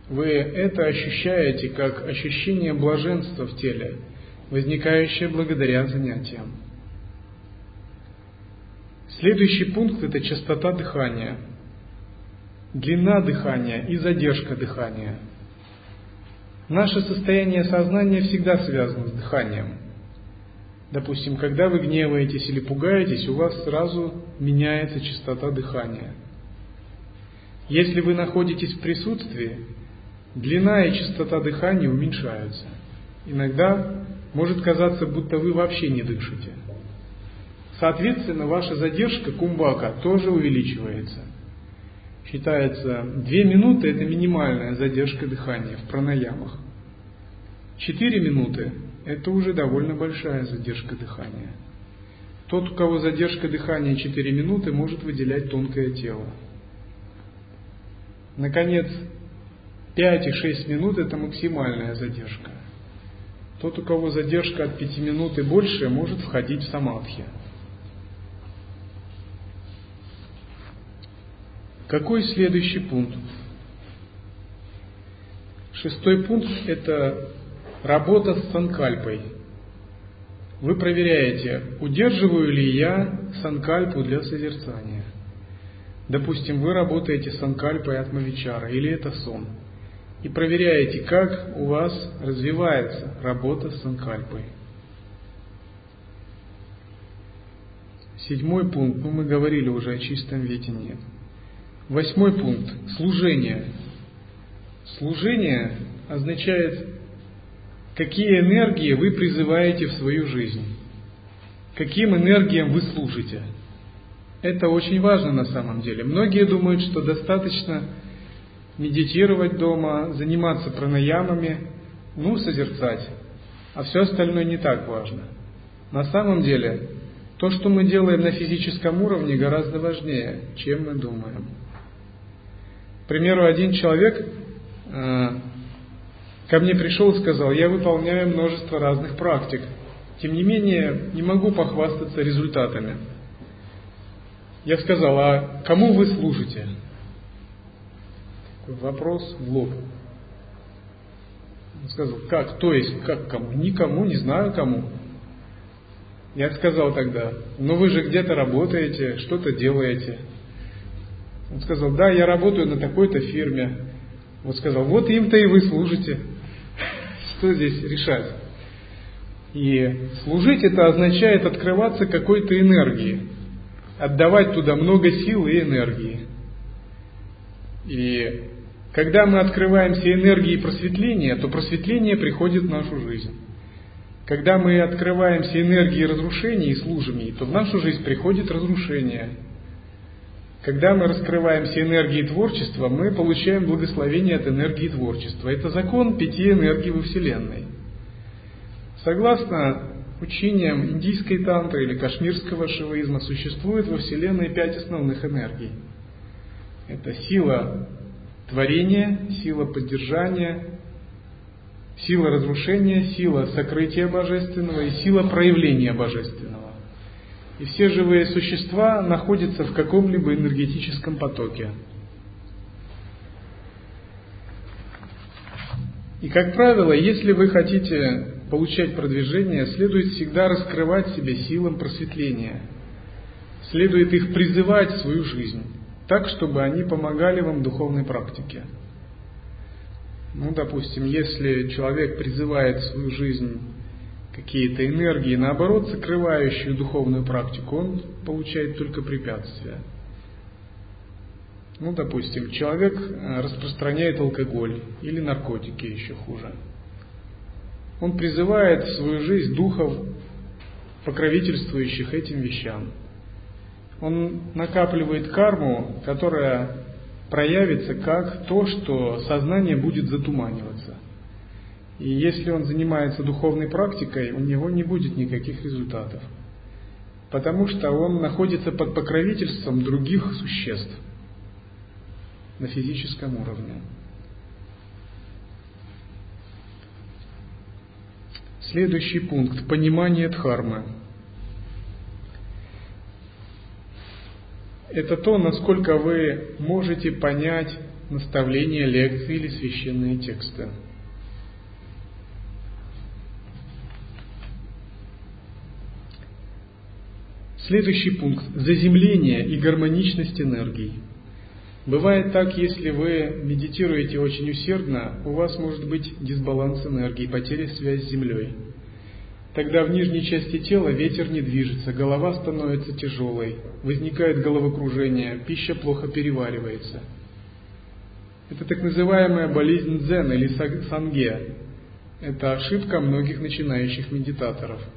Вы это ощущаете как ощущение блаженства в теле, возникающее благодаря занятиям. Следующий пункт – это частота дыхания, длина дыхания и задержка дыхания – Наше состояние сознания всегда связано с дыханием. Допустим, когда вы гневаетесь или пугаетесь, у вас сразу меняется частота дыхания. Если вы находитесь в присутствии, длина и частота дыхания уменьшаются. Иногда может казаться, будто вы вообще не дышите. Соответственно, ваша задержка кумбака тоже увеличивается – считается две минуты – это минимальная задержка дыхания в пранаямах. Четыре минуты – это уже довольно большая задержка дыхания. Тот, у кого задержка дыхания 4 минуты, может выделять тонкое тело. Наконец, 5 и 6 минут – это максимальная задержка. Тот, у кого задержка от 5 минут и больше, может входить в самадхи. Какой следующий пункт? Шестой пункт – это работа с санкальпой. Вы проверяете, удерживаю ли я санкальпу для созерцания. Допустим, вы работаете с санкальпой от Мавичара, или это сон. И проверяете, как у вас развивается работа с санкальпой. Седьмой пункт, ну мы говорили уже о чистом видении – Восьмой пункт. Служение. Служение означает, какие энергии вы призываете в свою жизнь. Каким энергиям вы служите. Это очень важно на самом деле. Многие думают, что достаточно медитировать дома, заниматься пранаямами, ну, созерцать, а все остальное не так важно. На самом деле, то, что мы делаем на физическом уровне, гораздо важнее, чем мы думаем. К примеру, один человек э, ко мне пришел и сказал, я выполняю множество разных практик, тем не менее не могу похвастаться результатами. Я сказал, а кому вы служите? Вопрос в лоб. Он сказал, как, то есть, как кому? Никому, не знаю кому. Я сказал тогда, ну вы же где-то работаете, что-то делаете. Он сказал, да, я работаю на такой-то фирме. Вот сказал, вот им-то и вы служите. <laughs> Что здесь решать? И служить это означает открываться какой-то энергии, отдавать туда много сил и энергии. И когда мы открываемся энергией просветления, то просветление приходит в нашу жизнь. Когда мы открываемся энергией разрушения и служим ей, то в нашу жизнь приходит разрушение – когда мы раскрываемся энергией творчества, мы получаем благословение от энергии творчества. Это закон пяти энергий во Вселенной. Согласно учениям индийской тантры или кашмирского шиваизма, существует во Вселенной пять основных энергий. Это сила творения, сила поддержания, сила разрушения, сила сокрытия божественного и сила проявления божественного. И все живые существа находятся в каком-либо энергетическом потоке. И, как правило, если вы хотите получать продвижение, следует всегда раскрывать себя силам просветления. Следует их призывать в свою жизнь, так, чтобы они помогали вам в духовной практике. Ну, допустим, если человек призывает в свою жизнь какие-то энергии, наоборот, закрывающие духовную практику, он получает только препятствия. Ну, допустим, человек э, распространяет алкоголь или наркотики, еще хуже. Он призывает в свою жизнь духов, покровительствующих этим вещам. Он накапливает карму, которая проявится как то, что сознание будет затуманиваться. И если он занимается духовной практикой, у него не будет никаких результатов. Потому что он находится под покровительством других существ на физическом уровне. Следующий пункт – понимание дхармы. Это то, насколько вы можете понять наставления, лекции или священные тексты. Следующий пункт – заземление и гармоничность энергии. Бывает так, если вы медитируете очень усердно, у вас может быть дисбаланс энергии, потеря связи с Землей. Тогда в нижней части тела ветер не движется, голова становится тяжелой, возникает головокружение, пища плохо переваривается. Это так называемая болезнь дзен или санге. Это ошибка многих начинающих медитаторов –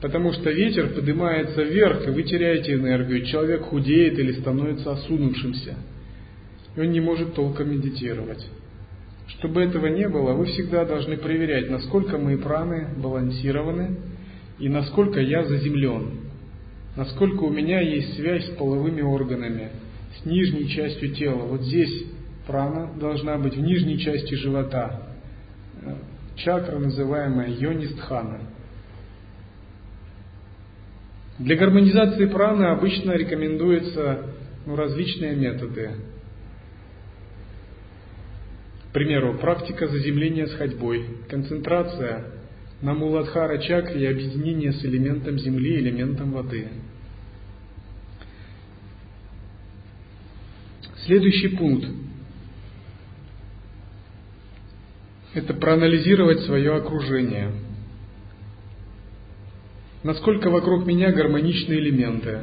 Потому что ветер поднимается вверх, и вы теряете энергию, человек худеет или становится осунувшимся. И он не может толком медитировать. Чтобы этого не было, вы всегда должны проверять, насколько мои праны балансированы и насколько я заземлен, насколько у меня есть связь с половыми органами, с нижней частью тела. Вот здесь прана должна быть в нижней части живота. Чакра, называемая йонистхана – для гармонизации праны обычно рекомендуются ну, различные методы. К примеру, практика заземления с ходьбой, концентрация на муладхара чакре и объединение с элементом земли, элементом воды. Следующий пункт – это проанализировать свое окружение – насколько вокруг меня гармоничны элементы,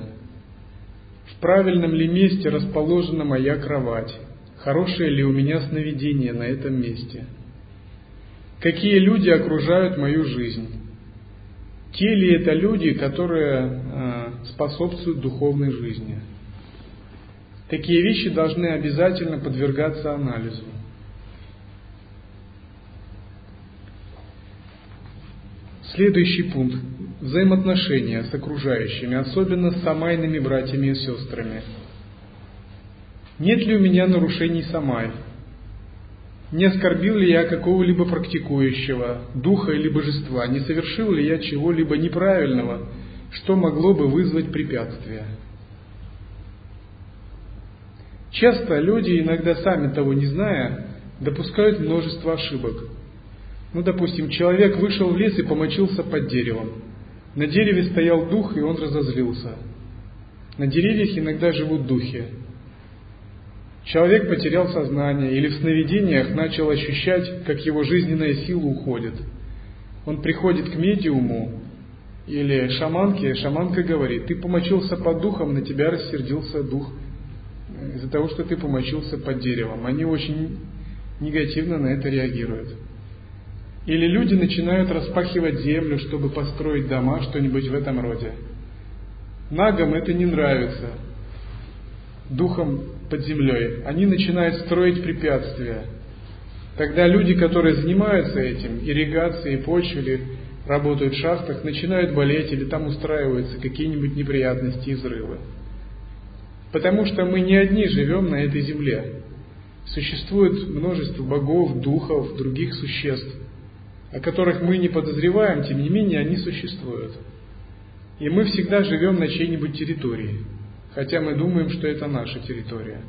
в правильном ли месте расположена моя кровать, хорошее ли у меня сновидение на этом месте, какие люди окружают мою жизнь, те ли это люди, которые э, способствуют духовной жизни. Такие вещи должны обязательно подвергаться анализу. Следующий пункт взаимоотношения с окружающими, особенно с самайными братьями и сестрами. Нет ли у меня нарушений самай? Не оскорбил ли я какого-либо практикующего, духа или божества? Не совершил ли я чего-либо неправильного, что могло бы вызвать препятствия? Часто люди, иногда сами того не зная, допускают множество ошибок. Ну, допустим, человек вышел в лес и помочился под деревом. На дереве стоял дух, и он разозлился. На деревьях иногда живут духи. Человек потерял сознание или в сновидениях начал ощущать, как его жизненная сила уходит. Он приходит к медиуму или шаманке, шаманка говорит, ты помочился под духом, на тебя рассердился дух из-за того, что ты помочился под деревом. Они очень негативно на это реагируют. Или люди начинают распахивать землю, чтобы построить дома, что-нибудь в этом роде. Нагам это не нравится. Духом под землей. Они начинают строить препятствия. Тогда люди, которые занимаются этим, ирригацией почвы или работают в шахтах, начинают болеть или там устраиваются какие-нибудь неприятности и взрывы. Потому что мы не одни живем на этой земле. Существует множество богов, духов, других существ – о которых мы не подозреваем, тем не менее они существуют. И мы всегда живем на чьей-нибудь территории, хотя мы думаем, что это наша территория.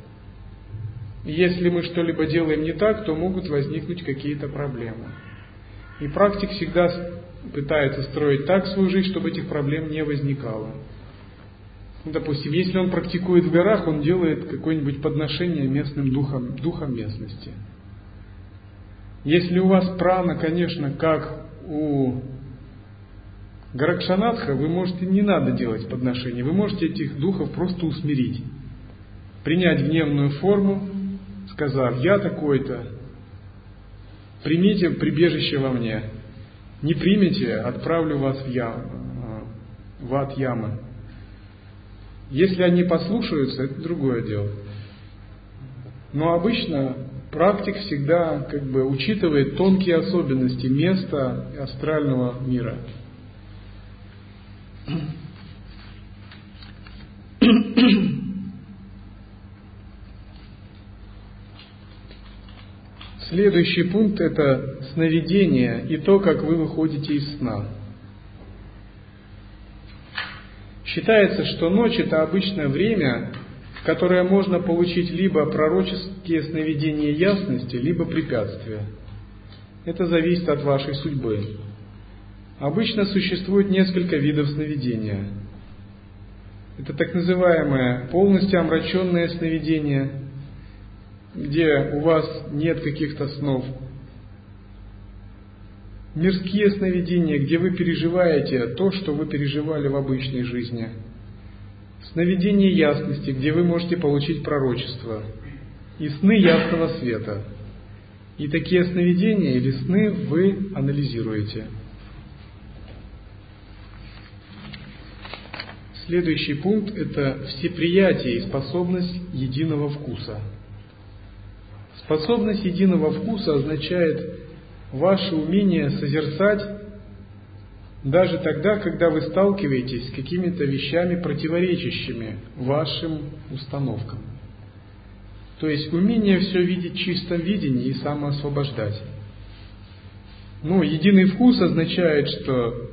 Если мы что-либо делаем не так, то могут возникнуть какие-то проблемы. И практик всегда пытается строить так свою жизнь, чтобы этих проблем не возникало. Допустим, если он практикует в горах, он делает какое-нибудь подношение местным духам, духам местности – если у вас прана, конечно, как у Гаракшанатха, вы можете, не надо делать подношения, вы можете этих духов просто усмирить. Принять гневную форму, сказав, я такой-то, примите прибежище во мне. Не примите, отправлю вас в, ям, в ад ямы. Если они послушаются, это другое дело. Но обычно практик всегда как бы учитывает тонкие особенности места астрального мира. Следующий пункт – это сновидение и то, как вы выходите из сна. Считается, что ночь – это обычное время, в которое можно получить либо пророческие сновидения ясности, либо препятствия. Это зависит от вашей судьбы. Обычно существует несколько видов сновидения. Это так называемое полностью омраченное сновидение – где у вас нет каких-то снов. Мирские сновидения, где вы переживаете то, что вы переживали в обычной жизни. Сновидение ясности, где вы можете получить пророчество. И сны ясного света. И такие сновидения или сны вы анализируете. Следующий пункт – это всеприятие и способность единого вкуса – Способность единого вкуса означает ваше умение созерцать даже тогда, когда вы сталкиваетесь с какими-то вещами, противоречащими вашим установкам. То есть умение все видеть в чистом видении и самоосвобождать. Ну, единый вкус означает, что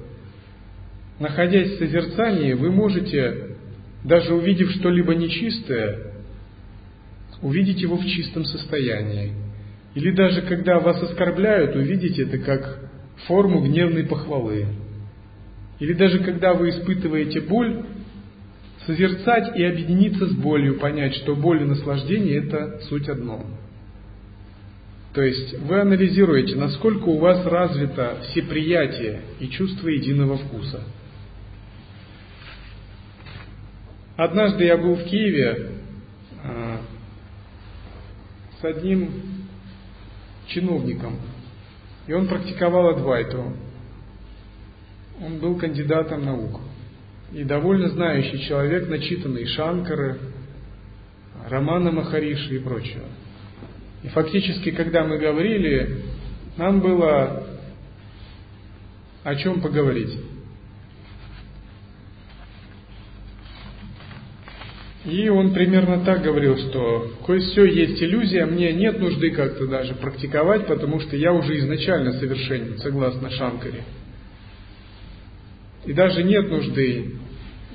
находясь в созерцании, вы можете, даже увидев что-либо нечистое, увидеть его в чистом состоянии. Или даже когда вас оскорбляют, увидеть это как форму гневной похвалы. Или даже когда вы испытываете боль, созерцать и объединиться с болью, понять, что боль и наслаждение – это суть одно. То есть вы анализируете, насколько у вас развито всеприятие и чувство единого вкуса. Однажды я был в Киеве, а, с одним чиновником, и он практиковал Адвайту. Он был кандидатом наук и довольно знающий человек, начитанный Шанкары, Романа Махариши и прочее. И фактически, когда мы говорили, нам было о чем поговорить. И он примерно так говорил, что кое-все есть иллюзия, мне нет нужды как-то даже практиковать, потому что я уже изначально совершенен, согласно Шанкаре. И даже нет нужды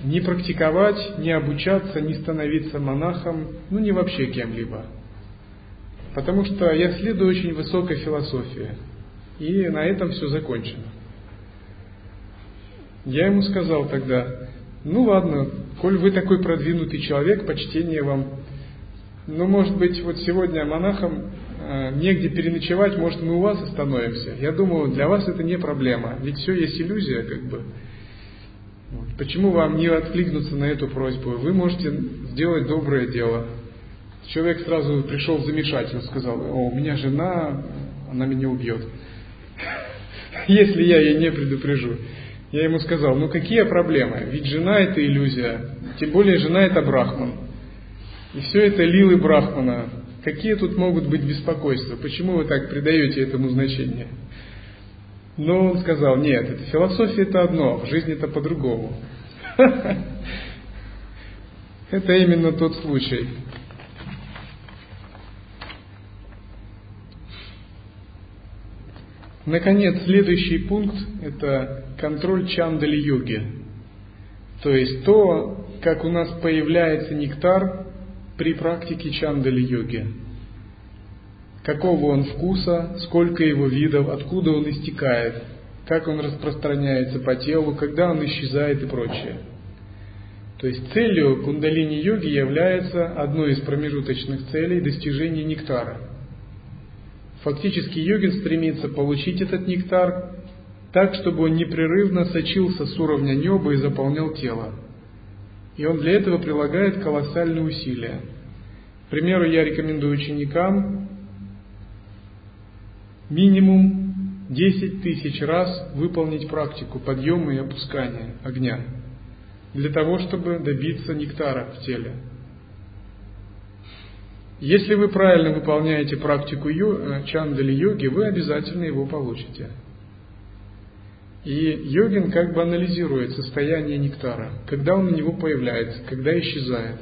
не практиковать, не обучаться, не становиться монахом, ну не вообще кем-либо. Потому что я следую очень высокой философии. И на этом все закончено. Я ему сказал тогда, ну ладно, коль вы такой продвинутый человек, почтение вам. Ну, может быть, вот сегодня монахам э, негде переночевать, может, мы у вас остановимся. Я думаю, для вас это не проблема, ведь все есть иллюзия, как бы. Вот. Почему вам не откликнуться на эту просьбу? Вы можете сделать доброе дело. Человек сразу пришел в замешательство, сказал, о, у меня жена, она меня убьет, <laughs> если я ей не предупрежу. Я ему сказал, ну какие проблемы? Ведь жена это иллюзия, тем более жена это брахман. И все это лилы брахмана. Какие тут могут быть беспокойства? Почему вы так придаете этому значение? Но он сказал, нет, это философия это одно, в жизни это по-другому. <laughs> Это именно тот случай. Наконец, следующий пункт – это контроль чандали-йоги. То есть то, как у нас появляется нектар при практике чандали-йоги. Какого он вкуса, сколько его видов, откуда он истекает, как он распространяется по телу, когда он исчезает и прочее. То есть целью кундалини-йоги является одной из промежуточных целей достижения нектара – Фактически йогин стремится получить этот нектар так, чтобы он непрерывно сочился с уровня неба и заполнял тело. И он для этого прилагает колоссальные усилия. К примеру, я рекомендую ученикам минимум 10 тысяч раз выполнить практику подъема и опускания огня для того, чтобы добиться нектара в теле. Если вы правильно выполняете практику э, чандали йоги, вы обязательно его получите. И йогин как бы анализирует состояние нектара, когда он у него появляется, когда исчезает.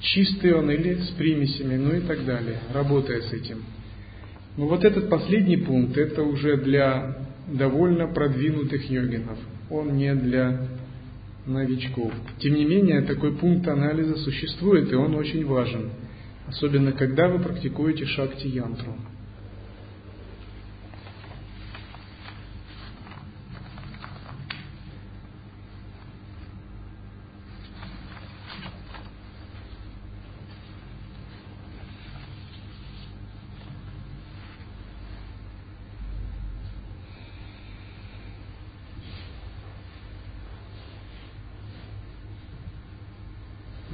Чистый он или с примесями, ну и так далее, работая с этим. Но вот этот последний пункт, это уже для довольно продвинутых йогинов. Он не для новичков. Тем не менее, такой пункт анализа существует, и он очень важен. Особенно, когда вы практикуете шакти-янтру.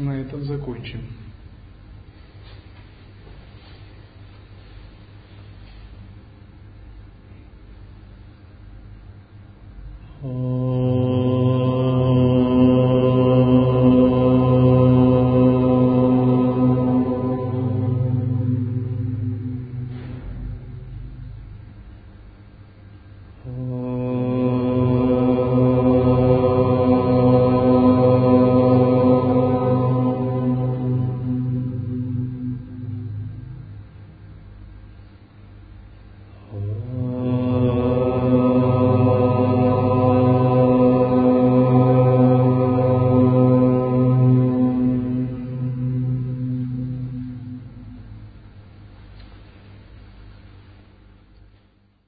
на этом закончим.